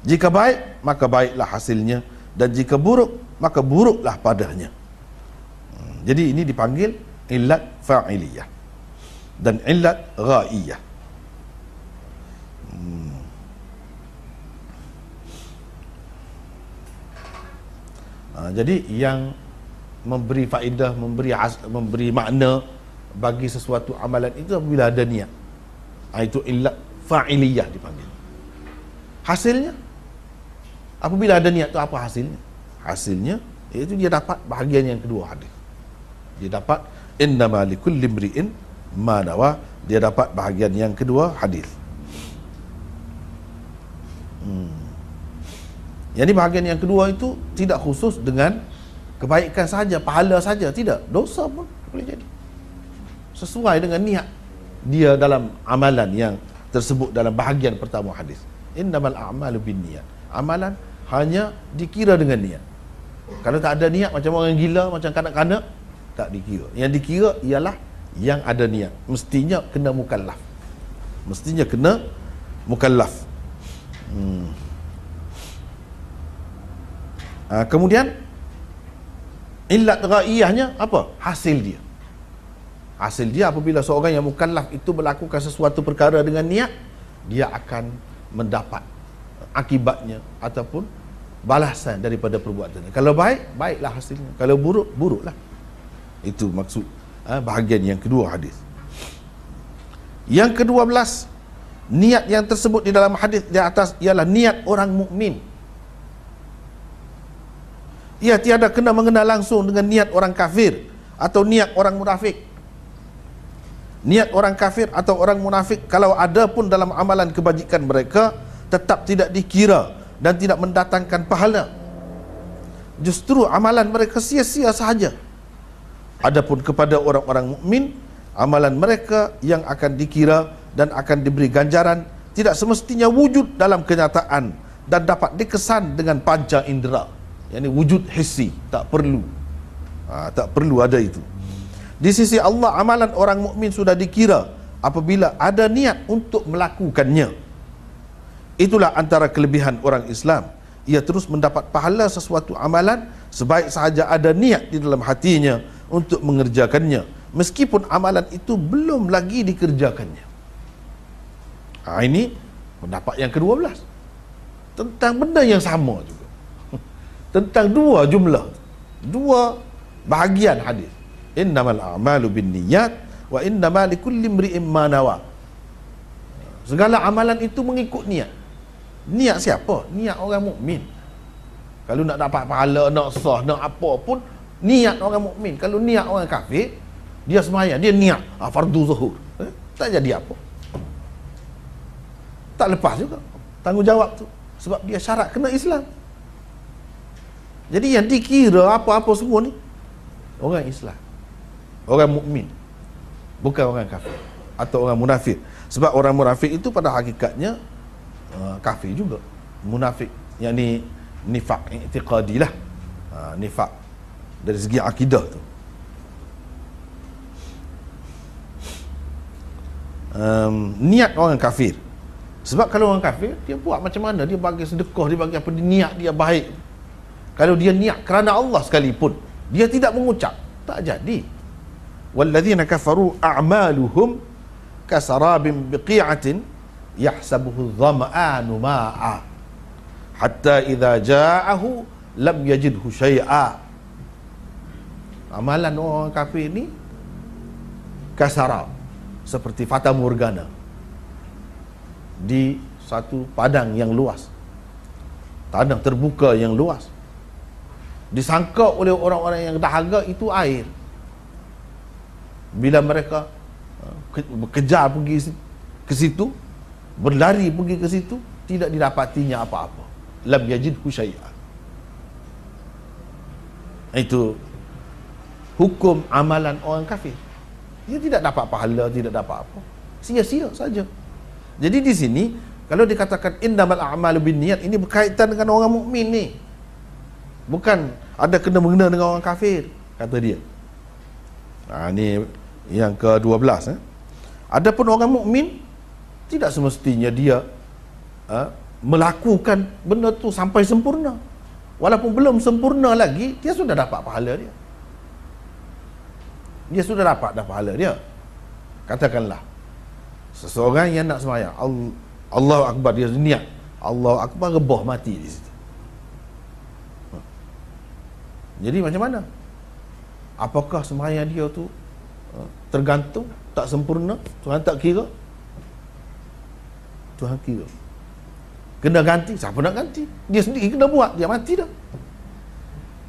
Jika baik maka baiklah hasilnya dan jika buruk maka buruklah padanya jadi ini dipanggil illat fa'iliyah dan illat ghaiyah. Hmm. ha, jadi yang memberi faedah memberi as, memberi makna bagi sesuatu amalan itu apabila ada niat. Ha, itu illat fa'iliyah dipanggil. Hasilnya? Apabila ada niat tu apa hasilnya? Hasilnya iaitu dia dapat bahagian yang kedua hadis dia dapat innama likulli imri'in ma nawa dia dapat bahagian yang kedua hadis hmm. Yang bahagian yang kedua itu tidak khusus dengan kebaikan saja, pahala saja, tidak. Dosa pun boleh jadi. Sesuai dengan niat dia dalam amalan yang tersebut dalam bahagian pertama hadis. Innamal a'malu bin niat. Amalan hanya dikira dengan niat. Kalau tak ada niat macam orang gila, macam kanak-kanak, tak dikira. Yang dikira ialah yang ada niat. Mestinya kena mukallaf. Mestinya kena mukallaf. Hmm. Ha, kemudian illat ghaiyahnya apa? Hasil dia. Hasil dia apabila seorang yang mukallaf itu melakukan sesuatu perkara dengan niat, dia akan mendapat akibatnya ataupun balasan daripada perbuatannya. Kalau baik, baiklah hasilnya. Kalau buruk, buruklah. Itu maksud ha, bahagian yang kedua hadis. Yang kedua belas, niat yang tersebut di dalam hadis di atas ialah niat orang mukmin. Ia tiada kena mengenal langsung dengan niat orang kafir atau niat orang munafik. Niat orang kafir atau orang munafik kalau ada pun dalam amalan kebajikan mereka tetap tidak dikira dan tidak mendatangkan pahala justru amalan mereka sia-sia sahaja adapun kepada orang-orang mukmin amalan mereka yang akan dikira dan akan diberi ganjaran tidak semestinya wujud dalam kenyataan dan dapat dikesan dengan panca indera. Yakni wujud hissi tak perlu. Ha, tak perlu ada itu. Di sisi Allah amalan orang mukmin sudah dikira apabila ada niat untuk melakukannya. Itulah antara kelebihan orang Islam. Ia terus mendapat pahala sesuatu amalan sebaik sahaja ada niat di dalam hatinya untuk mengerjakannya. Meskipun amalan itu belum lagi dikerjakannya. Ha, ini pendapat yang ke-12. Tentang benda yang sama juga. Tentang dua jumlah. Dua bahagian hadis. Innamal a'malu bin niyat wa innamal likulli imri'in ma nawa. Segala amalan itu mengikut niat. Niat siapa? Niat orang mukmin. Kalau nak dapat pahala, nak sah, nak apa pun niat orang mukmin. Kalau niat orang kafir, dia semaya, dia niat ah, fardu zuhur. Eh? Tak jadi apa. Tak lepas juga tanggungjawab tu sebab dia syarat kena Islam. Jadi yang dikira apa-apa semua ni orang Islam. Orang mukmin. Bukan orang kafir atau orang munafik. Sebab orang munafik itu pada hakikatnya uh, kafir juga munafik yang ni nifak i'tiqadi lah uh, nifak dari segi akidah tu. Um, niat orang kafir. Sebab kalau orang kafir dia buat macam mana? Dia bagi sedekah dia bagi apa? Dia niat dia baik. Kalau dia niat kerana Allah sekalipun dia tidak mengucap tak jadi. Walladzina kafaru a'maluhum kasarabin biqi'atin yahsabuhu dhama'anu ma'a. Hatta idza ja'ahu lam yajidhu syai'a amalan orang kafir ni kasara seperti fata morgana. Di satu padang yang luas. Tanah terbuka yang luas. Disangka oleh orang-orang yang dahaga itu air. Bila mereka uh, kejar pergi ke situ berlari pergi ke situ tidak didapatinya apa-apa. Lam yajidhu syai'an. Itu hukum amalan orang kafir. Dia tidak dapat pahala tidak dapat apa. Sia-sia saja. Jadi di sini kalau dikatakan innamal a'malu binniyat ini berkaitan dengan orang mukmin ni. Bukan ada kena mengena dengan orang kafir kata dia. Ha, ini yang ke-12 eh. adapun orang mukmin tidak semestinya dia uh, melakukan benda tu sampai sempurna. Walaupun belum sempurna lagi dia sudah dapat pahala dia dia sudah dapat dah pahala dia. Katakanlah seseorang yang nak semayang Allah, Akbar dia niat. Allah Akbar rebah mati di situ. Ha. jadi macam mana? Apakah semayang dia tu ha, tergantung tak sempurna? Tuhan tak kira? Tuhan kira. Kena ganti siapa nak ganti? Dia sendiri kena buat dia mati dah.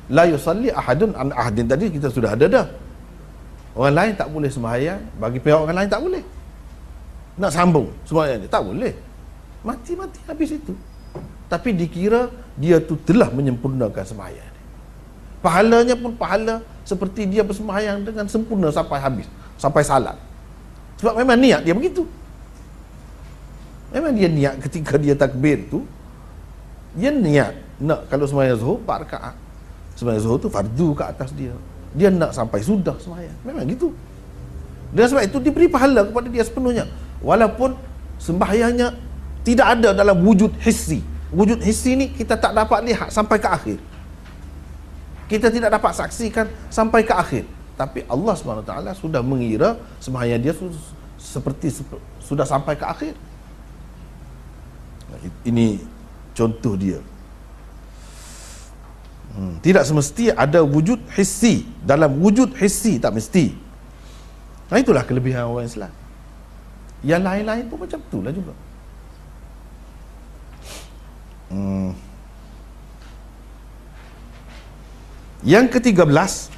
La yusalli ahadun an ahadin. Tadi kita sudah ada dah orang lain tak boleh sembahyang bagi pihak orang lain tak boleh. Nak sambung sembahyang dia tak boleh. Mati-mati habis itu. Tapi dikira dia tu telah menyempurnakan sembahyang dia. Pahalanya pun pahala seperti dia bersembahyang dengan sempurna sampai habis sampai salat. Sebab memang niat dia begitu. Memang dia niat ketika dia takbir tu dia niat nak kalau sembahyang zuhur 4 rakaat. Sembahyang zuhur tu fardu ke atas dia. Dia nak sampai sudah sembahyang. Memang gitu. Dan sebab itu diberi pahala kepada dia sepenuhnya. Walaupun sembahyangnya tidak ada dalam wujud hissi. Wujud hissi ni kita tak dapat lihat sampai ke akhir. Kita tidak dapat saksikan sampai ke akhir. Tapi Allah SWT sudah mengira sembahyang dia seperti sudah sampai ke akhir. Ini contoh dia. Tidak semesti ada wujud hissi. Dalam wujud hissi tak mesti. Nah itulah kelebihan orang Islam. Yang lain-lain pun macam itulah juga. Hmm. Yang ketiga belas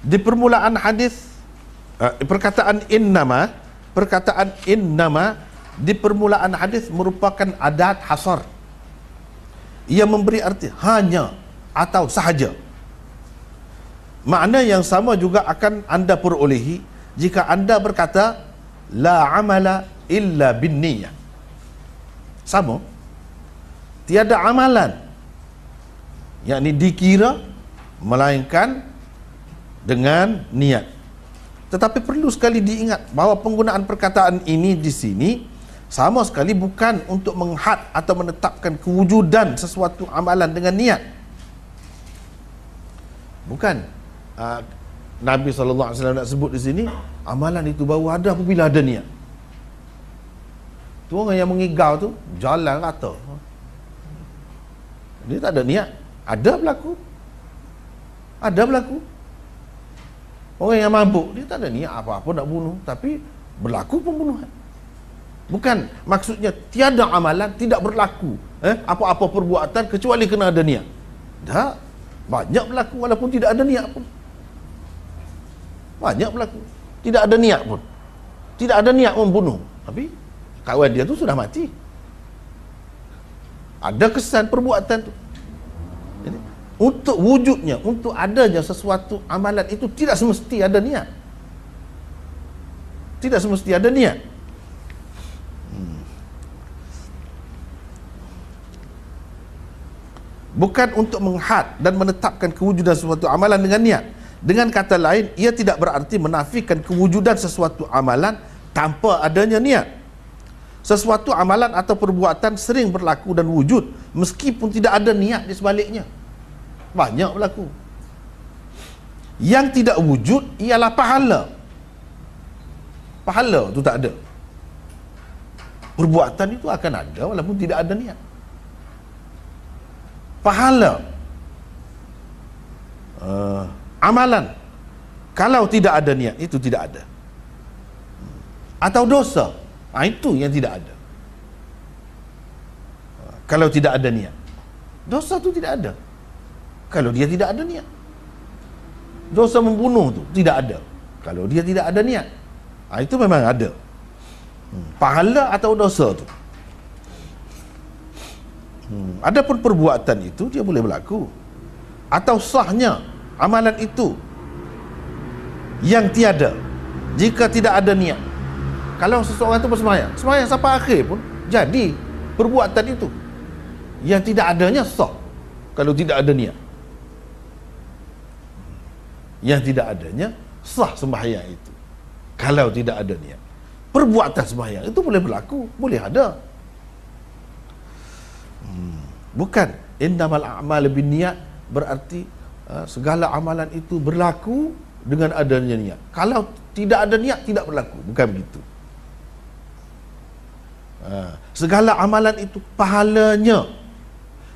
Di permulaan hadis uh, Perkataan innama Perkataan innama di permulaan hadis merupakan adat hasar. Ia memberi arti hanya atau sahaja. Makna yang sama juga akan anda perolehi jika anda berkata la amala illa bin niyah sama. Tiada amalan yakni dikira melainkan dengan niat. Tetapi perlu sekali diingat bahawa penggunaan perkataan ini di sini sama sekali bukan untuk menghad atau menetapkan kewujudan sesuatu amalan dengan niat. Bukan. Uh, Nabi SAW nak sebut di sini amalan itu baru ada apabila ada niat. Tu orang yang mengigau tu jalan rata. Dia tak ada niat. Ada berlaku. Ada berlaku. Orang yang mabuk dia tak ada niat apa-apa nak bunuh. Tapi berlaku pembunuhan Bukan maksudnya tiada amalan tidak berlaku eh apa-apa perbuatan kecuali kena ada niat. Tak. Banyak berlaku walaupun tidak ada niat pun. Banyak berlaku. Tidak ada niat pun. Tidak ada niat membunuh. Tapi kawan dia tu sudah mati. Ada kesan perbuatan tu. Jadi, untuk wujudnya, untuk adanya sesuatu amalan itu tidak semesti ada niat. Tidak semesti ada niat. Bukan untuk menghad dan menetapkan kewujudan sesuatu amalan dengan niat. Dengan kata lain ia tidak berarti menafikan kewujudan sesuatu amalan tanpa adanya niat. Sesuatu amalan atau perbuatan sering berlaku dan wujud meskipun tidak ada niat di sebaliknya. Banyak berlaku. Yang tidak wujud ialah pahala. Pahala tu tak ada. Perbuatan itu akan ada walaupun tidak ada niat pahala. Uh, amalan. Kalau tidak ada niat itu tidak ada. Atau dosa. Ha, itu yang tidak ada. Uh, kalau tidak ada niat. Dosa itu tidak ada. Kalau dia tidak ada niat. Dosa membunuh itu tidak ada. Kalau dia tidak ada niat. Ha, itu memang ada. Hmm, pahala atau dosa itu Hmm. Adapun perbuatan itu dia boleh berlaku atau sahnya amalan itu yang tiada jika tidak ada niat. Kalau seseorang itu bersemayang, semayang sampai akhir pun jadi perbuatan itu yang tidak adanya sah kalau tidak ada niat. Yang tidak adanya sah sembahyang itu kalau tidak ada niat. Perbuatan sembahyang itu boleh berlaku, boleh ada. Bukan innamal a'mal bin niat berarti uh, segala amalan itu berlaku dengan adanya niat. Kalau tidak ada niat tidak berlaku, bukan begitu. Uh, segala amalan itu pahalanya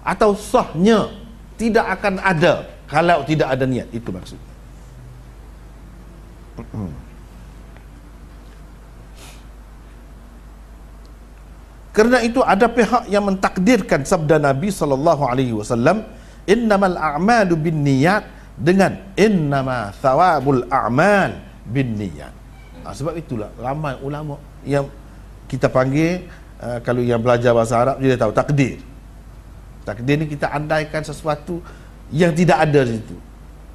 atau sahnya tidak akan ada kalau tidak ada niat itu maksudnya. Kerana itu ada pihak yang mentakdirkan sabda Nabi sallallahu alaihi wasallam innamal a'malu binniyat dengan innama thawabul a'mal binniyat. Ha, sebab itulah ramai ulama yang kita panggil uh, kalau yang belajar bahasa Arab dia tahu takdir. Takdir ni kita andaikan sesuatu yang tidak ada di situ.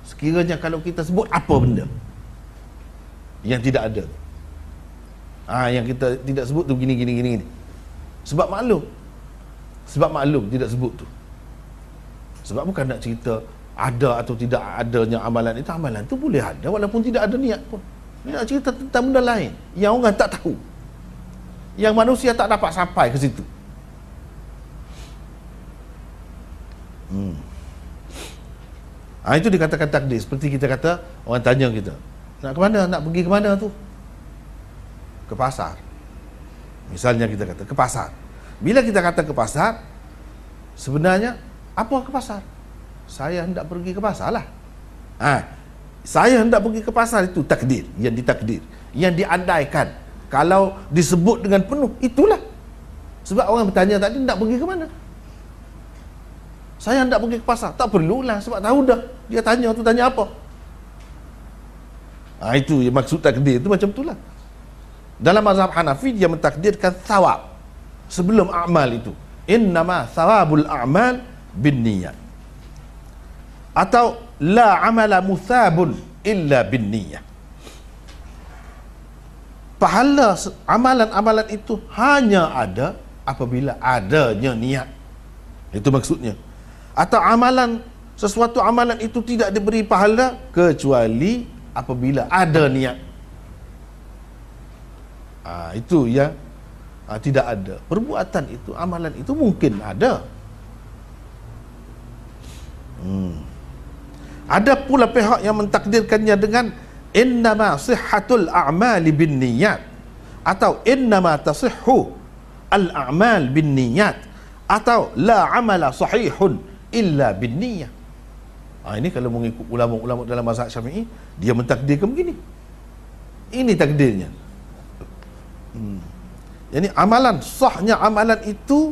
Sekiranya kalau kita sebut apa benda yang tidak ada. Ah ha, yang kita tidak sebut tu gini gini gini gini. Sebab maklum. Sebab maklum tidak sebut tu. Sebab bukan nak cerita Ada atau tidak adanya amalan itu. Amalan tu boleh ada walaupun tidak ada niat pun. Dia nak cerita tentang benda lain Yang orang tak tahu. Yang manusia tak dapat sampai ke situ. Hmm. Ha, itu dikatakan takdir. Seperti kita kata Orang tanya kita Nak ke mana? Nak pergi ke mana tu? Ke pasar Misalnya kita kata ke pasar. Bila kita kata ke pasar, sebenarnya apa ke pasar? Saya hendak pergi ke pasar lah. Ha, saya hendak pergi ke pasar itu takdir, yang ditakdir, yang diandaikan. Kalau disebut dengan penuh, itulah. Sebab orang bertanya tadi hendak pergi ke mana? Saya hendak pergi ke pasar. Tak perlulah sebab tahu dah. Dia tanya tu tanya apa? Ha, itu maksud takdir itu macam itulah. Dalam mazhab Hanafi dia mentakdirkan thawab sebelum amal itu. Innama thawabul a'mal bin niyat. Atau la amala muthabun illa bin niyat. Pahala amalan-amalan itu hanya ada apabila adanya niat. Itu maksudnya. Atau amalan sesuatu amalan itu tidak diberi pahala kecuali apabila ada niat ha, itu yang ha, tidak ada. Perbuatan itu amalan itu mungkin ada. Hmm. ada pula pihak yang mentakdirkannya dengan innama sihhatul a'mali bin niyat atau innama tasihhu al a'mal bin niyat atau la amala sahihun illa bin niyat ha, ini kalau mengikut ulama-ulama dalam mazhab syafi'i dia mentakdirkan begini. Ini takdirnya Hmm. Jadi amalan sahnya amalan itu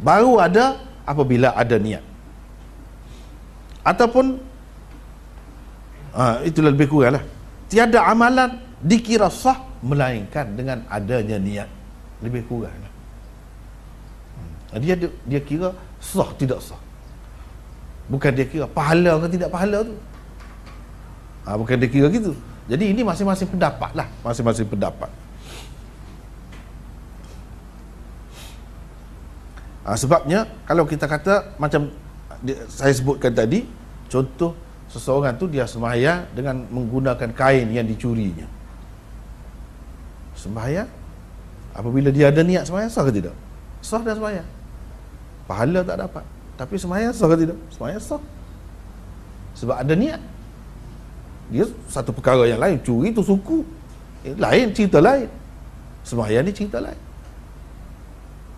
baru ada apabila ada niat. Ataupun ha, itulah lebih kurang lah. Tiada amalan dikira sah melainkan dengan adanya niat. Lebih kurang lah. Hmm. Dia, dia kira sah tidak sah. Bukan dia kira pahala ke tidak pahala tu. Ha, bukan dia kira gitu. Jadi ini masing-masing pendapat lah. Masing-masing pendapat. Ha, sebabnya kalau kita kata macam saya sebutkan tadi, contoh seseorang tu dia sembahyang dengan menggunakan kain yang dicurinya. Sembahyang apabila dia ada niat sembahyang sah ke tidak? Sah dan sembahyang. Pahala tak dapat. Tapi sembahyang sah ke tidak? Sembahyang sah. Sebab ada niat. Dia satu perkara yang lain, curi tu suku. Eh, lain cerita lain. Sembahyang ni cerita lain.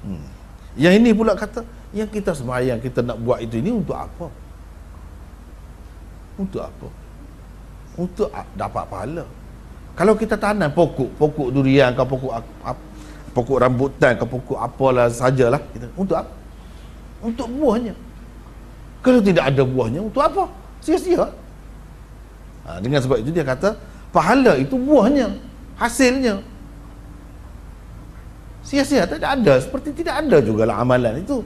Hmm. Yang ini pula kata, yang kita semayang, kita nak buat itu ini untuk apa? Untuk apa? Untuk dapat pahala. Kalau kita tanam pokok, pokok durian ke pokok pokok rambutan ke pokok apalah sajalah kita untuk apa? Untuk buahnya. Kalau tidak ada buahnya untuk apa? Sia-sia. Ha, dengan sebab itu dia kata pahala itu buahnya, hasilnya sia-sia tak ada seperti tidak ada juga lah amalan itu.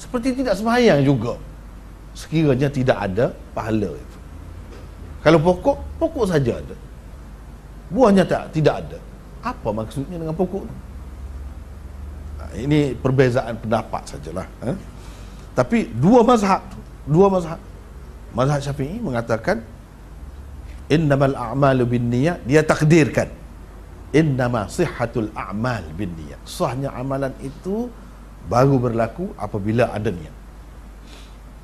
Seperti tidak sembahyang juga. Sekiranya tidak ada pahala itu. Kalau pokok pokok saja ada. Buahnya tak tidak ada. Apa maksudnya dengan pokok itu ha, ini perbezaan pendapat sajalah eh? tapi dua mazhab dua mazhab. Mazhab syafi'i mengatakan innamal a'malu bin niyat dia takdirkan innama sihhatul a'mal bin niyat sahnya amalan itu baru berlaku apabila ada niat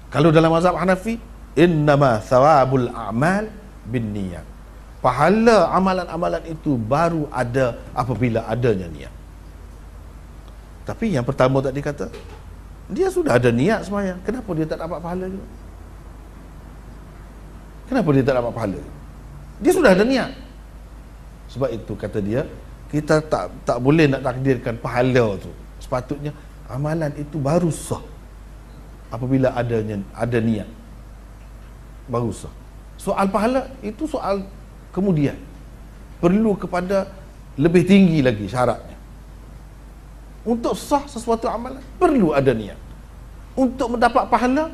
Kalau dalam mazhab Hanafi, innama thawabul a'mal bin niyat. Pahala amalan-amalan itu baru ada apabila adanya niat. Tapi yang pertama tadi kata, dia sudah ada niat semayang. Kenapa dia tak dapat pahala juga? Kenapa dia tak dapat pahala? Dia sudah ada niat. Sebab itu kata dia, kita tak tak boleh nak takdirkan pahala tu. Sepatutnya amalan itu baru sah apabila adanya ada niat. Baru sah. Soal pahala itu soal kemudian perlu kepada lebih tinggi lagi syaratnya untuk sah sesuatu amalan perlu ada niat untuk mendapat pahala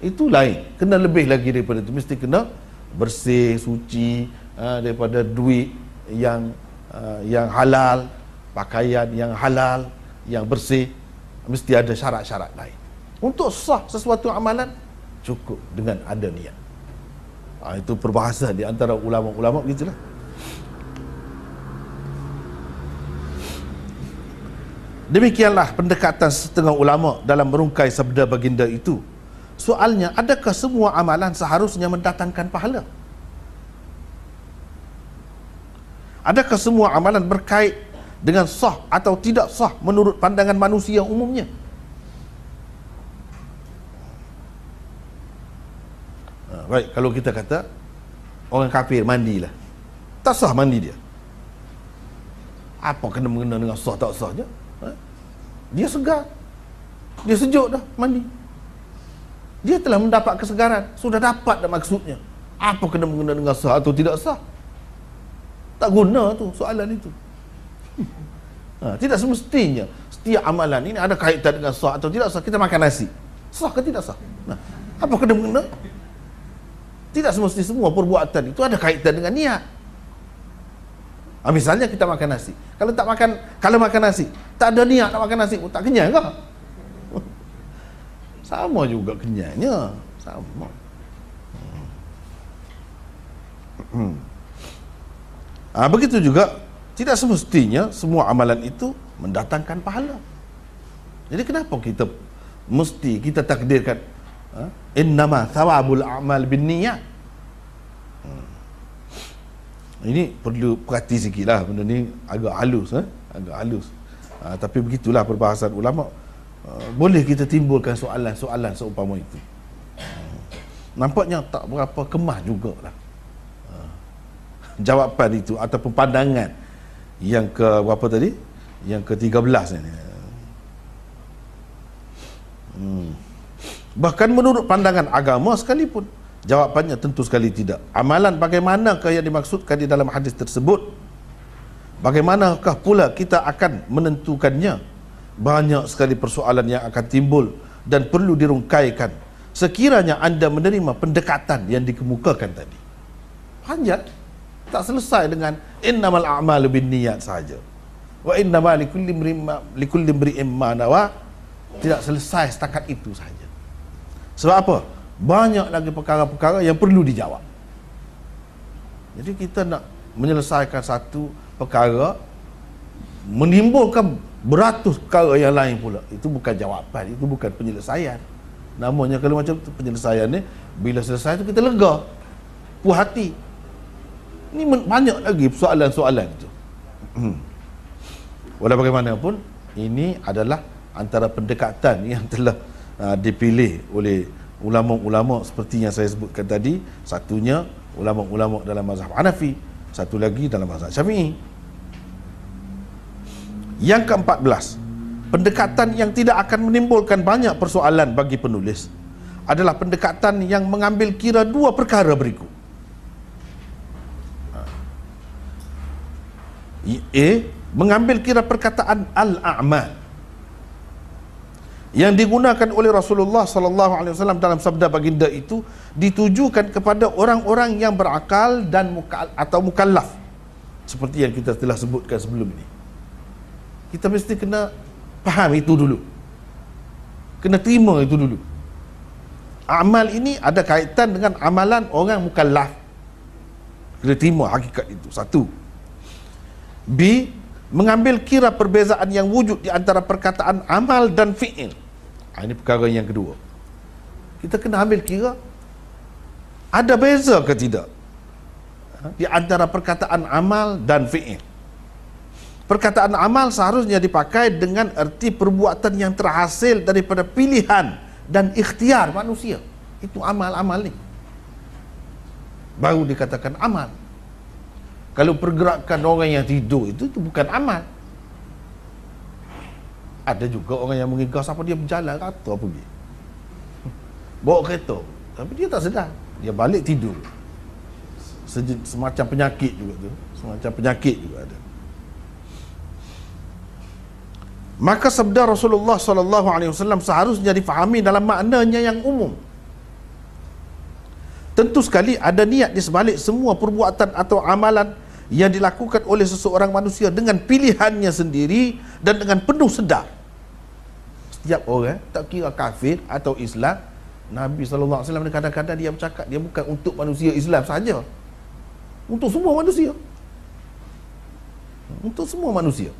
itu lain kena lebih lagi daripada itu mesti kena bersih suci uh, daripada duit yang uh, yang halal pakaian yang halal yang bersih mesti ada syarat-syarat lain untuk sah sesuatu amalan cukup dengan ada niat Ha, itu perbahasan di antara ulama-ulama begitulah. Demikianlah pendekatan setengah ulama dalam merungkai sabda baginda itu. Soalnya, adakah semua amalan seharusnya mendatangkan pahala? Adakah semua amalan berkait dengan sah atau tidak sah menurut pandangan manusia umumnya? Baik, kalau kita kata orang kafir mandilah. Tak sah mandi dia. Apa kena mengena dengan sah tak sahnya? Ha? Dia segar. Dia sejuk dah mandi. Dia telah mendapat kesegaran. Sudah dapat dah maksudnya. Apa kena mengena dengan sah atau tidak sah? Tak guna tu soalan itu. Ha, tidak semestinya setiap amalan ini ada kaitan dengan sah atau tidak sah. Kita makan nasi. Sah ke tidak sah? Nah, apa kena mengena? Tidak semesti semua perbuatan itu ada kaitan dengan niat. Ha, misalnya kita makan nasi. Kalau tak makan, kalau makan nasi, tak ada niat nak makan nasi, oh, tak kenyang ke? Sama juga kenyangnya. Sama. Hmm. Ha, begitu juga, tidak semestinya semua amalan itu mendatangkan pahala. Jadi kenapa kita mesti kita takdirkan ha? innama thawabul a'mal bin niyat hmm. ini perlu perhati sikit lah benda ni agak halus eh? agak halus ha, tapi begitulah perbahasan ulama uh, boleh kita timbulkan soalan-soalan seumpama itu hmm. nampaknya tak berapa kemah jugalah jawapan itu ataupun pandangan yang ke berapa tadi? Yang ke 13 ni hmm. Bahkan menurut pandangan agama sekalipun Jawapannya tentu sekali tidak. Amalan bagaimanakah yang dimaksudkan di dalam hadis tersebut? Bagaimanakah pula kita akan menentukannya? Banyak sekali persoalan yang akan timbul Dan perlu dirungkaikan. Sekiranya anda menerima pendekatan yang dikemukakan tadi. Panjat Tak selesai dengan Innamal a'malu bin niyat sahaja Wa innamal likulli mri'im ma nawa Tidak selesai setakat itu sahaja sebab apa? Banyak lagi perkara-perkara yang perlu dijawab. Jadi kita nak menyelesaikan satu perkara menimbulkan beratus perkara yang lain pula. Itu bukan jawapan, itu bukan penyelesaian. Namanya kalau macam tu penyelesaian ni bila selesai tu kita lega. Puas hati. Ini banyak lagi soalan-soalan tu. Hmm. Walau bagaimanapun ini adalah antara pendekatan yang telah uh, dipilih oleh ulama-ulama seperti yang saya sebutkan tadi satunya ulama-ulama dalam mazhab Hanafi satu lagi dalam mazhab Syafi'i yang ke-14 pendekatan yang tidak akan menimbulkan banyak persoalan bagi penulis adalah pendekatan yang mengambil kira dua perkara berikut A mengambil kira perkataan al-a'mal. Yang digunakan oleh Rasulullah sallallahu alaihi wasallam dalam sabda baginda itu ditujukan kepada orang-orang yang berakal dan mukal atau mukallaf. Seperti yang kita telah sebutkan sebelum ini. Kita mesti kena faham itu dulu. Kena terima itu dulu. Amal ini ada kaitan dengan amalan orang mukallaf. Kena terima hakikat itu. Satu B mengambil kira perbezaan yang wujud di antara perkataan amal dan fi'il. Ha, ini perkara yang kedua. kita kena ambil kira ada beza ke tidak ha? di antara perkataan amal dan fi'il perkataan amal seharusnya dipakai dengan erti perbuatan yang terhasil daripada pilihan dan ikhtiar manusia itu amal-amal ni baru dikatakan amal kalau pergerakan orang yang tidur itu, itu bukan amal. Ada juga orang yang mengigas apa dia berjalan kata pergi. Bawa kereta. Tapi dia tak sedar. Dia balik tidur. Semacam penyakit juga tu. Semacam penyakit juga ada. Maka sabda Rasulullah sallallahu alaihi wasallam seharusnya difahami dalam maknanya yang umum tentu sekali ada niat di sebalik semua perbuatan atau amalan yang dilakukan oleh seseorang manusia dengan pilihannya sendiri dan dengan penuh sedar. Setiap orang tak kira kafir atau Islam Nabi SAW kadang-kadang dia bercakap dia bukan untuk manusia Islam saja. Untuk semua manusia. Untuk semua manusia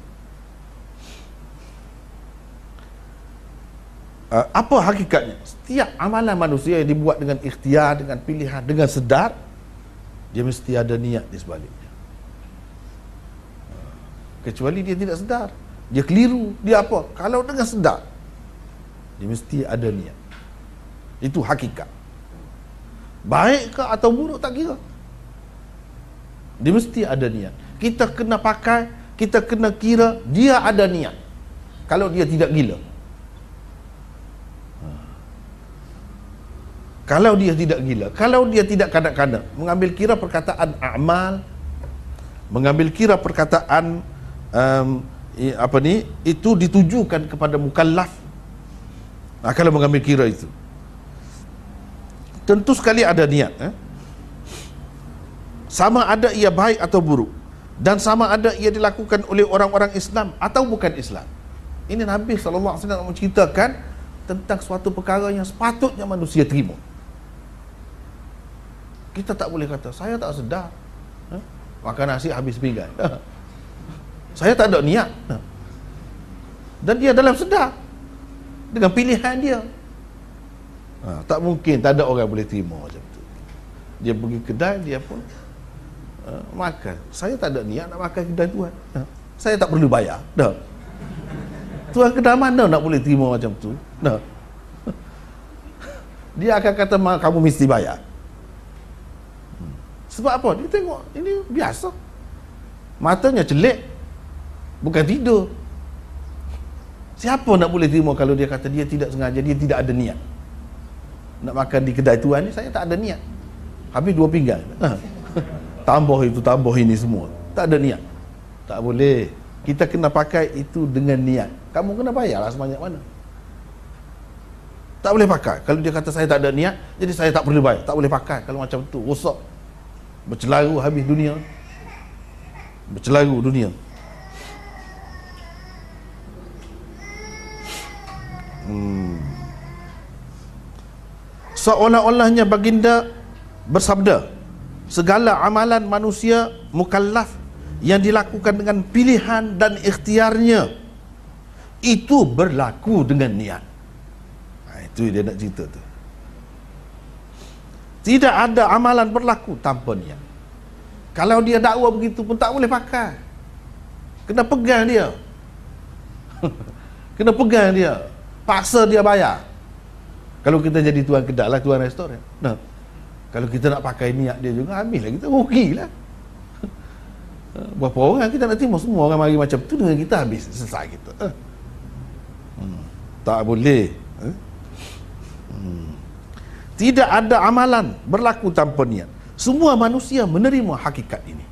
uh, apa hakikatnya? Setiap amalan manusia yang dibuat dengan ikhtiar dengan pilihan dengan sedar dia mesti ada niat di sebaliknya. Kecuali dia tidak sedar. Dia keliru. Dia apa? Kalau dengan sedar dia mesti ada niat. Itu hakikat. Baik ke atau buruk tak kira. Dia mesti ada niat. Kita kena pakai kita kena kira dia ada niat. Kalau dia tidak gila kalau dia tidak gila kalau dia tidak kadang-kadang mengambil kira perkataan amal mengambil kira perkataan um, apa ni itu ditujukan kepada mukallaf. Nah, kalau mengambil kira itu. Tentu sekali ada niat eh? sama ada ia baik atau buruk dan sama ada ia dilakukan oleh orang-orang Islam atau bukan Islam. Ini Nabi SAW menceritakan tentang suatu perkara yang sepatutnya manusia terima kita tak boleh kata saya tak sedar eh? makan nasi habis pinggan Saya tak ada niat. Dan dia dalam sedar. Dengan pilihan dia. Ha, tak mungkin tak ada orang boleh terima macam tu. Dia pergi kedai, dia pun uh, makan. Saya tak ada niat nak makan kedai tuan. Ha, saya tak perlu bayar. Dah. Tuan kedai mana nak boleh terima macam tu? Dah. Dia akan kata, kamu mesti bayar. Sebab apa? Dia tengok, ini biasa. Matanya celik, bukan tidur. Siapa nak boleh terima kalau dia kata dia tidak sengaja dia tidak ada niat? Nak makan di kedai tuan ni saya tak ada niat. Habis dua pinggan. Ha. tambah itu tambah ini semua. Tak ada niat. Tak boleh. Kita kena pakai itu dengan niat. Kamu kena bayar lah sebanyak mana. Tak boleh pakai. Kalau dia kata saya tak ada niat jadi saya tak perlu bayar. Tak boleh pakai. Kalau macam tu rosak bercelaru habis dunia bercelaru dunia Hmm. Seolah-olahnya baginda bersabda, segala amalan manusia mukallaf yang dilakukan dengan pilihan dan ikhtiarnya itu berlaku dengan niat. Ha, itu dia nak cerita tu. Tidak ada amalan berlaku tanpa niat. Kalau dia dakwa begitu pun tak boleh pakai. Kena pegang dia. Kena pegang dia paksa dia bayar kalau kita jadi tuan kedai lah tuan restoran nah kalau kita nak pakai niat dia juga habis lah kita rugi lah berapa orang kita nak terima semua orang mari macam tu dengan kita habis selesai kita eh. hmm. tak boleh eh? hmm. Tidak ada amalan berlaku tanpa niat. Semua manusia menerima hakikat ini.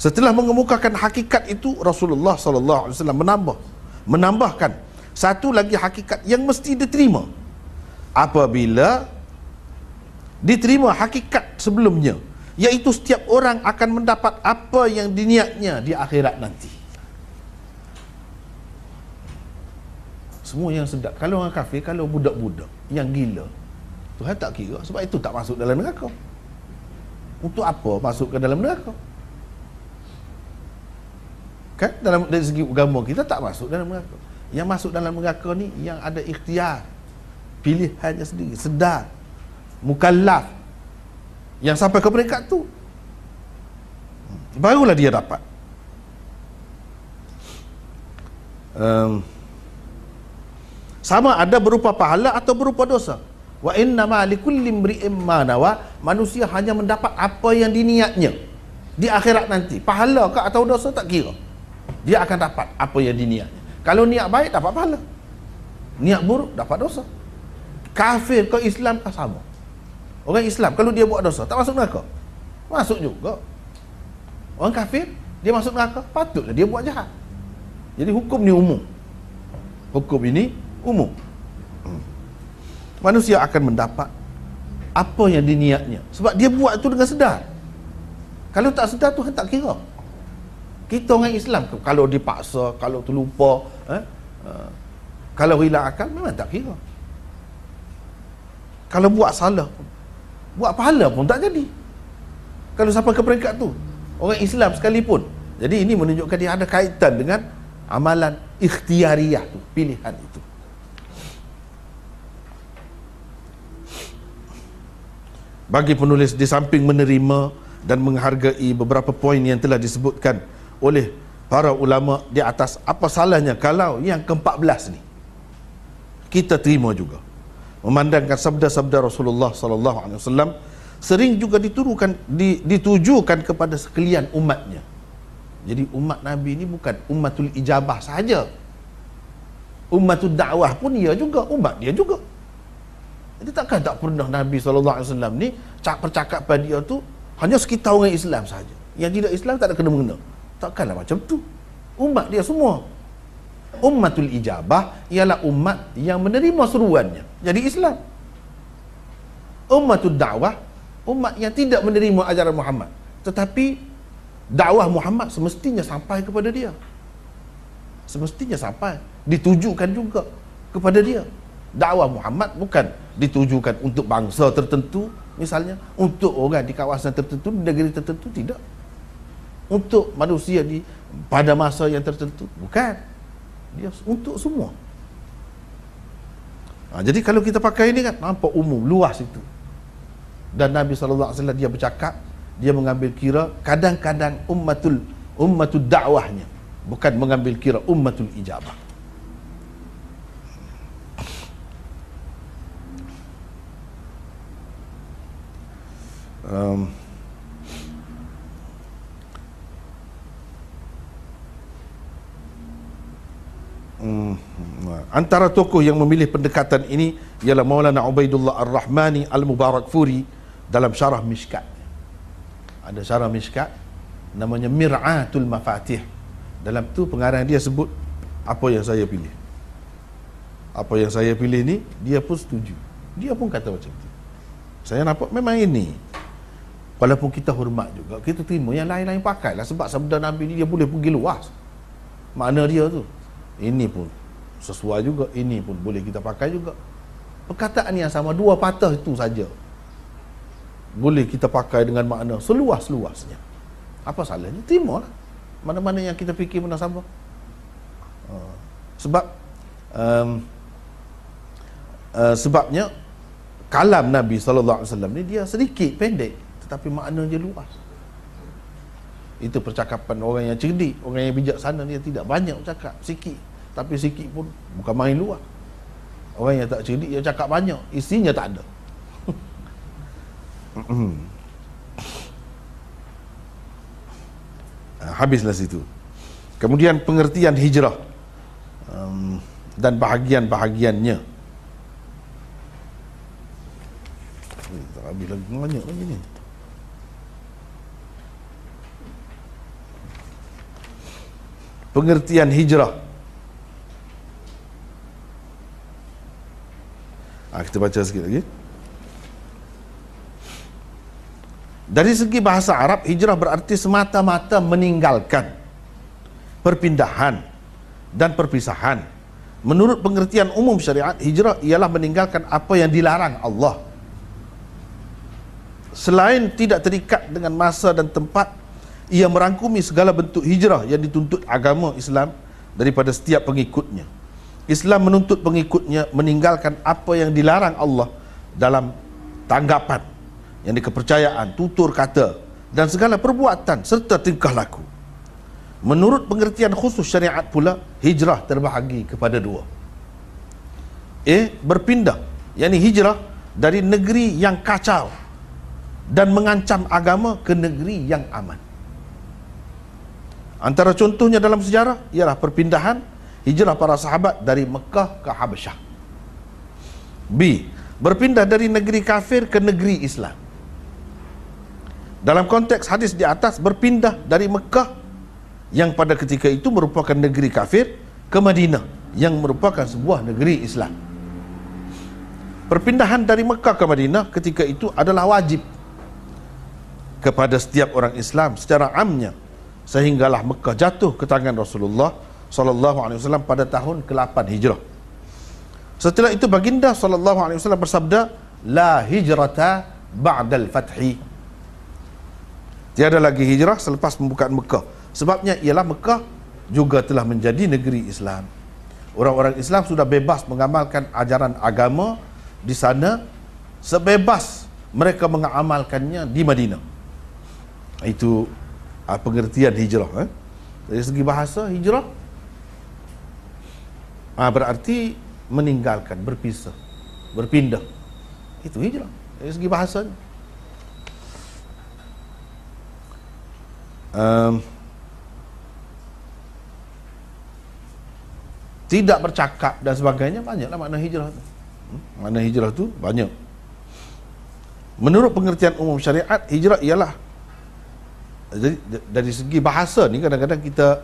Setelah mengemukakan hakikat itu Rasulullah sallallahu alaihi wasallam menambah menambahkan satu lagi hakikat yang mesti diterima. Apabila diterima hakikat sebelumnya iaitu setiap orang akan mendapat apa yang diniatnya di akhirat nanti semua yang sedap. Kalau orang kafir kalau budak-budak yang gila Tuhan tak kira. Sebab itu tak masuk dalam neraka. Untuk apa masuk ke dalam neraka? Kan? Dalam dari segi agama kita tak masuk dalam neraka. Yang masuk dalam neraka ni yang ada ikhtiar. Pilihannya sendiri. Sedar. Mukallaf. Yang sampai ke peringkat tu. Barulah dia dapat. Um, sama ada berupa pahala atau berupa dosa. Wa inna ma likulli imri'in ma nawa manusia hanya mendapat apa yang diniatnya di akhirat nanti. Pahala ke atau dosa tak kira. Dia akan dapat apa yang diniatnya. Kalau niat baik dapat pahala. Niat buruk dapat dosa. Kafir ke Islam ke sama. Orang Islam kalau dia buat dosa tak masuk neraka? Masuk juga. Orang kafir dia masuk neraka patutlah dia buat jahat. Jadi hukum ni umum. Hukum ini umum. Hmm. manusia akan mendapat apa yang diniatnya. Sebab dia buat itu dengan sedar. Kalau tak sedar Tuhan tak kira. Kita orang Islam kalau dipaksa kalau terlupa eh, uh, kalau hilang akal memang tak kira. Kalau buat salah buat pahala pun tak jadi. Kalau sampai ke peringkat tu orang Islam sekalipun. Jadi ini menunjukkan dia ada kaitan dengan amalan ikhtiariah tu pilihan itu bagi penulis di samping menerima dan menghargai beberapa poin yang telah disebutkan oleh para ulama di atas apa salahnya kalau yang ke-14 ni? Kita terima juga. Memandangkan sabda-sabda Rasulullah sallallahu alaihi wasallam sering juga diturukan di, ditujukan kepada sekalian umatnya. Jadi umat nabi ini bukan umatul ijabah saja. Umatul dakwah pun ia juga umat dia juga jadi takkan tak pernah Nabi SAW ni percakapan dia tu hanya sekitar orang Islam saja. Yang tidak Islam tak ada kena mengena. Takkanlah macam tu. Umat dia semua. Ummatul ijabah ialah umat yang menerima seruannya. Jadi Islam. Ummatul dakwah umat yang tidak menerima ajaran Muhammad. Tetapi dakwah Muhammad semestinya sampai kepada dia. Semestinya sampai. Ditujukan juga kepada dia. Dakwah Muhammad bukan ditujukan untuk bangsa tertentu misalnya untuk orang di kawasan tertentu di negeri tertentu tidak. Untuk manusia di pada masa yang tertentu bukan. Dia untuk semua. Ha, jadi kalau kita pakai ini kan nampak umum luas itu. Dan Nabi SAW dia bercakap dia mengambil kira kadang-kadang ummatul ummatul dakwahnya bukan mengambil kira ummatul ijabah um, um, antara tokoh yang memilih pendekatan ini ialah Maulana Ubaidullah Ar-Rahmani Al-Mubarak Furi dalam syarah Mishkat. Ada syarah Mishkat namanya Mir'atul Mafatih. Dalam tu pengarang dia sebut apa yang saya pilih. Apa yang saya pilih ni dia pun setuju. Dia pun kata macam tu. Saya nampak memang ini Walaupun kita hormat juga, kita terima yang lain-lain pakai lah sebab sabda Nabi ni dia boleh pergi luas. Makna dia tu. Ini pun sesuai juga, ini pun boleh kita pakai juga. Perkataan yang sama dua patah itu saja. Boleh kita pakai dengan makna seluas-luasnya. Apa salahnya? Terima lah. Mana-mana yang kita fikir pernah sama. Uh, sebab um, uh, sebabnya kalam Nabi wasallam ni dia sedikit pendek tapi makna dia luas. Itu percakapan orang yang cerdik orang yang bijaksana dia tidak banyak cakap sikit tapi sikit pun bukan main luas orang yang tak cerdik dia cakap banyak. Isinya tak ada. Ah, habislah situ. Kemudian pengertian hijrah. Um, dan bahagian-bahagiannya. Tak habis lagi banyak lagi ni pengertian hijrah. Ha, kita baca sikit lagi. Dari segi bahasa Arab, hijrah berarti semata-mata meninggalkan perpindahan dan perpisahan. Menurut pengertian umum syariat, hijrah ialah meninggalkan apa yang dilarang Allah. Selain tidak terikat dengan masa dan tempat, ia merangkumi segala bentuk hijrah yang dituntut agama Islam daripada setiap pengikutnya. Islam menuntut pengikutnya meninggalkan apa yang dilarang Allah dalam tanggapan yang dikepercayaan, tutur kata dan segala perbuatan serta tingkah laku. Menurut pengertian khusus syariat pula, hijrah terbahagi kepada dua. A. Berpindah, yakni hijrah dari negeri yang kacau dan mengancam agama ke negeri yang aman. Antara contohnya dalam sejarah ialah perpindahan hijrah para sahabat dari Mekah ke Habasyah. B. Berpindah dari negeri kafir ke negeri Islam. Dalam konteks hadis di atas berpindah dari Mekah yang pada ketika itu merupakan negeri kafir ke Madinah yang merupakan sebuah negeri Islam. Perpindahan dari Mekah ke Madinah ketika itu adalah wajib kepada setiap orang Islam secara amnya sehinggalah Mekah jatuh ke tangan Rasulullah sallallahu alaihi wasallam pada tahun ke-8 Hijrah. Setelah itu baginda sallallahu alaihi wasallam bersabda, "La hijrata ba'dal fathi." Tiada lagi hijrah selepas pembukaan Mekah. Sebabnya ialah Mekah juga telah menjadi negeri Islam. Orang-orang Islam sudah bebas mengamalkan ajaran agama di sana sebebas mereka mengamalkannya di Madinah. Itu uh, pengertian hijrah eh? dari segi bahasa hijrah uh, berarti meninggalkan berpisah berpindah itu hijrah dari segi bahasa um, tidak bercakap dan sebagainya banyaklah makna hijrah tu hmm? makna hijrah tu banyak menurut pengertian umum syariat hijrah ialah jadi dari segi bahasa ni kadang-kadang kita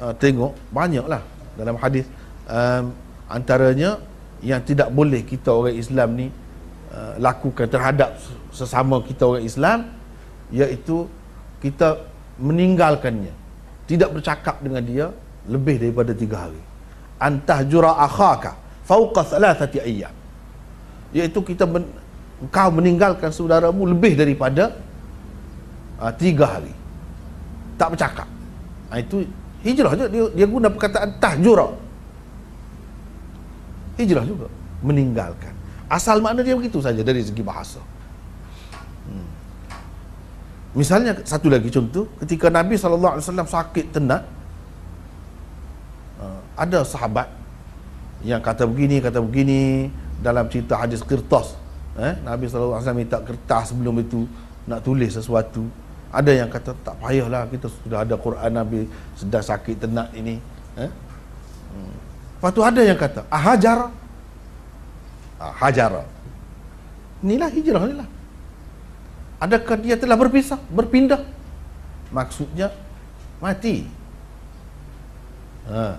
uh, tengok banyaklah dalam hadis. Um, antaranya yang tidak boleh kita orang Islam ni uh, lakukan terhadap sesama kita orang Islam iaitu kita meninggalkannya. Tidak bercakap dengan dia lebih daripada tiga hari. Antah jura akhaka fauqa thalathati ayyam. Iaitu kita men, kau meninggalkan saudaramu lebih daripada uh, tiga hari tak bercakap. Ha, itu hijrah je. Dia, dia guna perkataan tahjura. Hijrah juga. Meninggalkan. Asal makna dia begitu saja dari segi bahasa. Hmm. misalnya satu lagi contoh ketika Nabi SAW sakit tenat uh, ada sahabat yang kata begini kata begini dalam cerita hadis kertas eh? Nabi SAW minta kertas sebelum itu nak tulis sesuatu ada yang kata tak payahlah kita sudah ada Quran Nabi sedang sakit tenak ini. Eh? Hmm. Lepas tu ada yang kata ahajar. Ah, hajar. Inilah hijrah inilah. Adakah dia telah berpisah, berpindah? Maksudnya mati. Ha.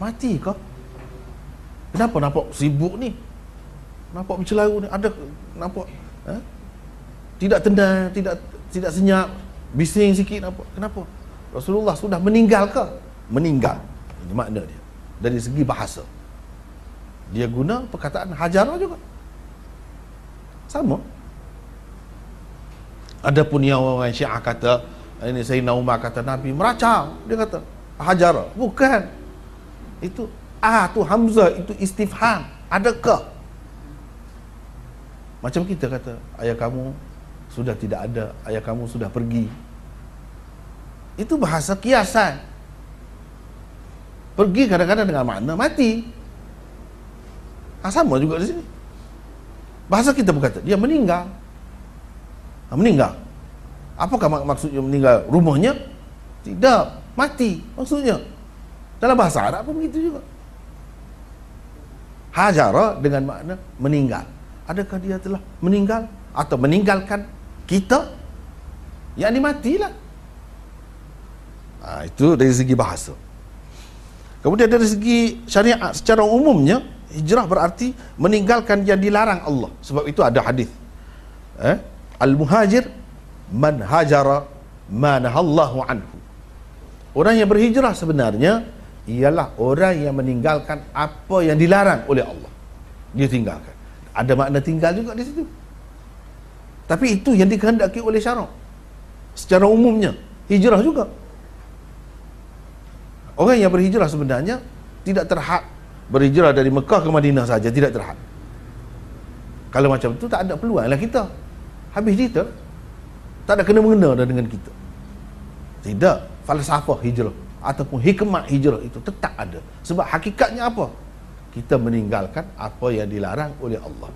Mati kau. Kenapa nampak sibuk ni? Nampak bercelaru ni? Ada nampak eh? tidak tenang, tidak tidak senyap bising sikit apa? Kenapa? Rasulullah sudah meninggal ke? Meninggal. Ini makna dia. Dari segi bahasa. Dia guna perkataan hajarah juga. Sama. Adapun yang orang syiah kata ini Sayyidina Umar kata Nabi meracau. Dia kata hajarah. Bukan. Itu ah tu Hamzah itu istifham. Adakah? Macam kita kata ayah kamu sudah tidak ada. Ayah kamu sudah pergi. Itu bahasa kiasan. Pergi kadang-kadang dengan makna mati. Ha, sama juga di sini. Bahasa kita berkata dia meninggal. Ha, meninggal. Apakah mak maksudnya meninggal rumahnya? Tidak. Mati maksudnya. Dalam bahasa Arab pun begitu juga. Hajara dengan makna meninggal. Adakah dia telah meninggal atau meninggalkan kita yang ni matilah ha, itu dari segi bahasa. Kemudian dari segi syariat secara umumnya hijrah berarti meninggalkan yang dilarang Allah. Sebab itu ada hadis. Eh? al-muhajir man hajara manahallahu anhu. Orang yang berhijrah sebenarnya ialah orang yang meninggalkan apa yang dilarang oleh Allah. Dia tinggalkan. Ada makna tinggal juga di situ tapi itu yang dikehendaki oleh syarak. Secara umumnya, hijrah juga. Orang yang berhijrah sebenarnya tidak terhad berhijrah dari Mekah ke Madinah saja tidak terhad. Kalau macam tu tak ada peluang lah kita. Habis cerita tak ada kena-mengena dah dengan kita. Tidak. Falsafah hijrah ataupun hikmat hijrah itu tetap ada. Sebab hakikatnya apa kita meninggalkan apa yang dilarang oleh Allah.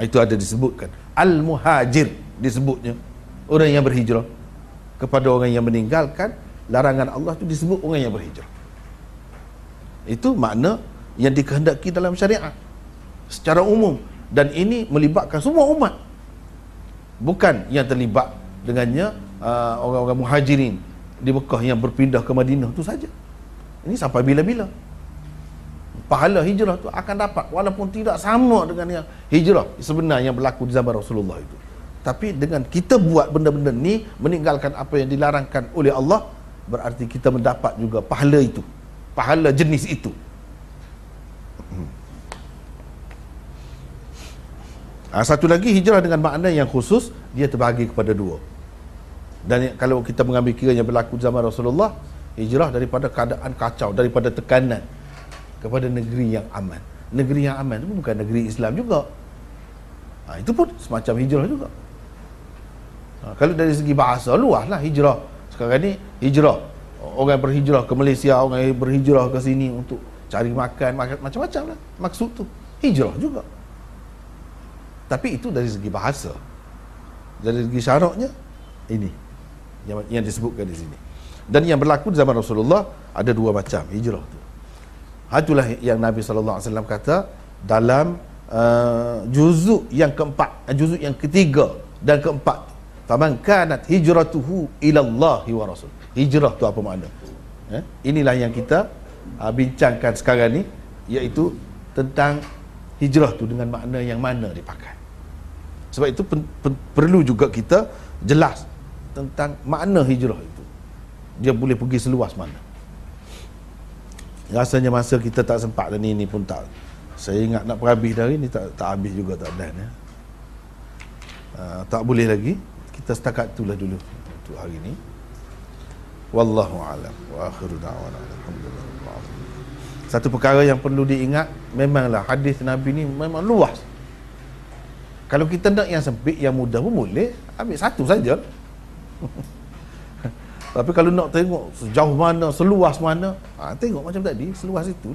Itu ada disebutkan. Al-muhajir disebutnya. Orang yang berhijrah. Kepada orang yang meninggalkan larangan Allah itu disebut orang yang berhijrah. Itu makna yang dikehendaki dalam syariat secara umum. Dan ini melibatkan semua umat. Bukan yang terlibat dengannya uh, orang-orang muhajirin di Mekah yang berpindah ke Madinah itu saja. Ini sampai bila-bila pahala hijrah tu akan dapat walaupun tidak sama dengan yang hijrah sebenarnya yang berlaku di zaman Rasulullah itu. Tapi dengan kita buat benda-benda ni meninggalkan apa yang dilarangkan oleh Allah berarti kita mendapat juga pahala itu. Pahala jenis itu. Ha, satu lagi hijrah dengan makna yang khusus dia terbahagi kepada dua. Dan kalau kita mengambil kira yang berlaku zaman Rasulullah, hijrah daripada keadaan kacau, daripada tekanan kepada negeri yang aman. Negeri yang aman itu bukan negeri Islam juga. Ha, itu pun semacam hijrah juga. Ha, kalau dari segi bahasa luaslah hijrah. Sekarang ni hijrah. Orang berhijrah ke Malaysia, orang berhijrah ke sini untuk cari makan, macam-macam lah. Maksud tu hijrah juga. Tapi itu dari segi bahasa. Dari segi syaratnya ini yang, yang disebutkan di sini. Dan yang berlaku di zaman Rasulullah ada dua macam hijrah tu. Itulah yang Nabi wasallam kata dalam uh, juzuk yang keempat, uh, juzuk yang ketiga dan keempat. Faman kanat hijratuhu ila Allah wa Rasul. Hijrah tu apa makna? Eh? Inilah yang kita uh, bincangkan sekarang ni iaitu tentang hijrah tu dengan makna yang mana dipakai. Sebab itu pen, pen, perlu juga kita jelas tentang makna hijrah itu. Dia boleh pergi seluas mana. Rasanya masa kita tak sempat dan ini pun tak. Saya ingat nak perhabis dari ini tak tak habis juga tak dan ya. Uh, tak boleh lagi. Kita setakat itulah dulu untuk hari ini. Wallahu a'lam wa akhiru da'wana alhamdulillah. Satu perkara yang perlu diingat memanglah hadis Nabi ni memang luas kalau kita nak yang sempit, yang mudah pun boleh. Ambil satu saja. Tapi kalau nak tengok sejauh mana, seluas mana, ha, tengok macam tadi, seluas itu.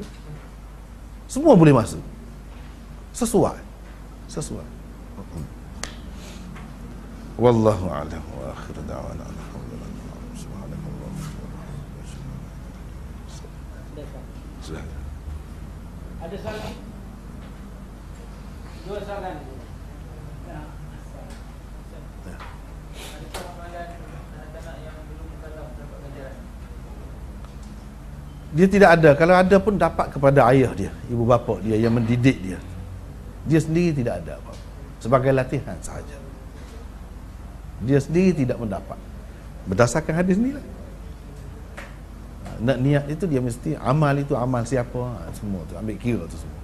Semua boleh masuk. Sesuai. Sesuai. Wallahu a'lam wa akhir da'wana Ada soalan? Dua soalan. Dia tidak ada. Kalau ada pun dapat kepada ayah dia ibu bapa dia yang mendidik dia. Dia sendiri tidak ada sebagai latihan sahaja. Dia sendiri tidak mendapat. Berdasarkan hadis ni lah nak niat itu dia mesti amal itu amal siapa? Ha, semua tu. Ambil kira tu semua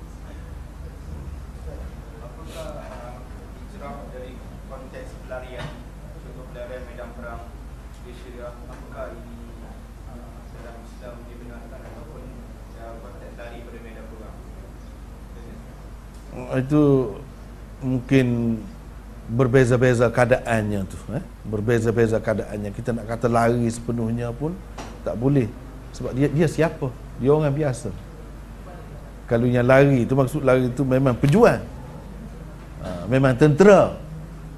itu mungkin berbeza-beza keadaannya tu eh? berbeza-beza keadaannya. Kita nak kata lari sepenuhnya pun tak boleh. Sebab dia dia siapa? Dia orang biasa. Kalau yang lari tu maksud lari tu memang pejuang. Ha, memang tentera.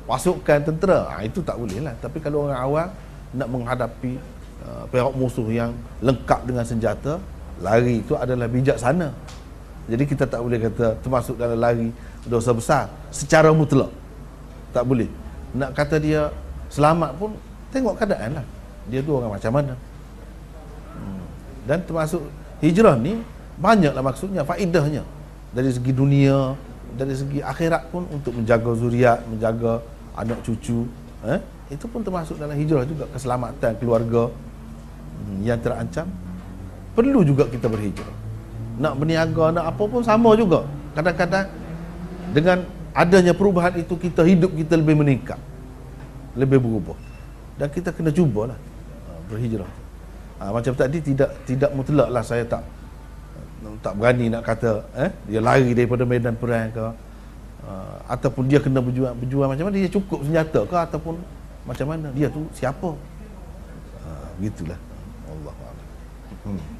Pasukan tentera. Ha, itu tak boleh lah. Tapi kalau orang awam nak menghadapi uh, pihak musuh yang lengkap dengan senjata lari itu adalah bijaksana jadi kita tak boleh kata termasuk dalam lari dosa besar secara mutlak. Tak boleh. Nak kata dia selamat pun tengok keadaan lah. Dia tu orang macam mana. Hmm. Dan termasuk hijrah ni banyaklah maksudnya, faedahnya. Dari segi dunia, dari segi akhirat pun untuk menjaga zuriat, menjaga anak cucu. Eh? Itu pun termasuk dalam hijrah juga keselamatan keluarga hmm, yang terancam. Perlu juga kita berhijrah nak berniaga nak apa pun sama juga. Kadang-kadang dengan adanya perubahan itu kita hidup kita lebih meningkat lebih berubah. Dan kita kena cubalah ha, berhijrah. Ha, macam tadi tidak tidak mutlak lah saya tak tak berani nak kata eh dia lari daripada medan perang ke uh, ataupun dia kena berjuang berjuang macam mana dia cukup senjata ke ataupun macam mana dia tu siapa? Uh, gitulah. Allah hmm.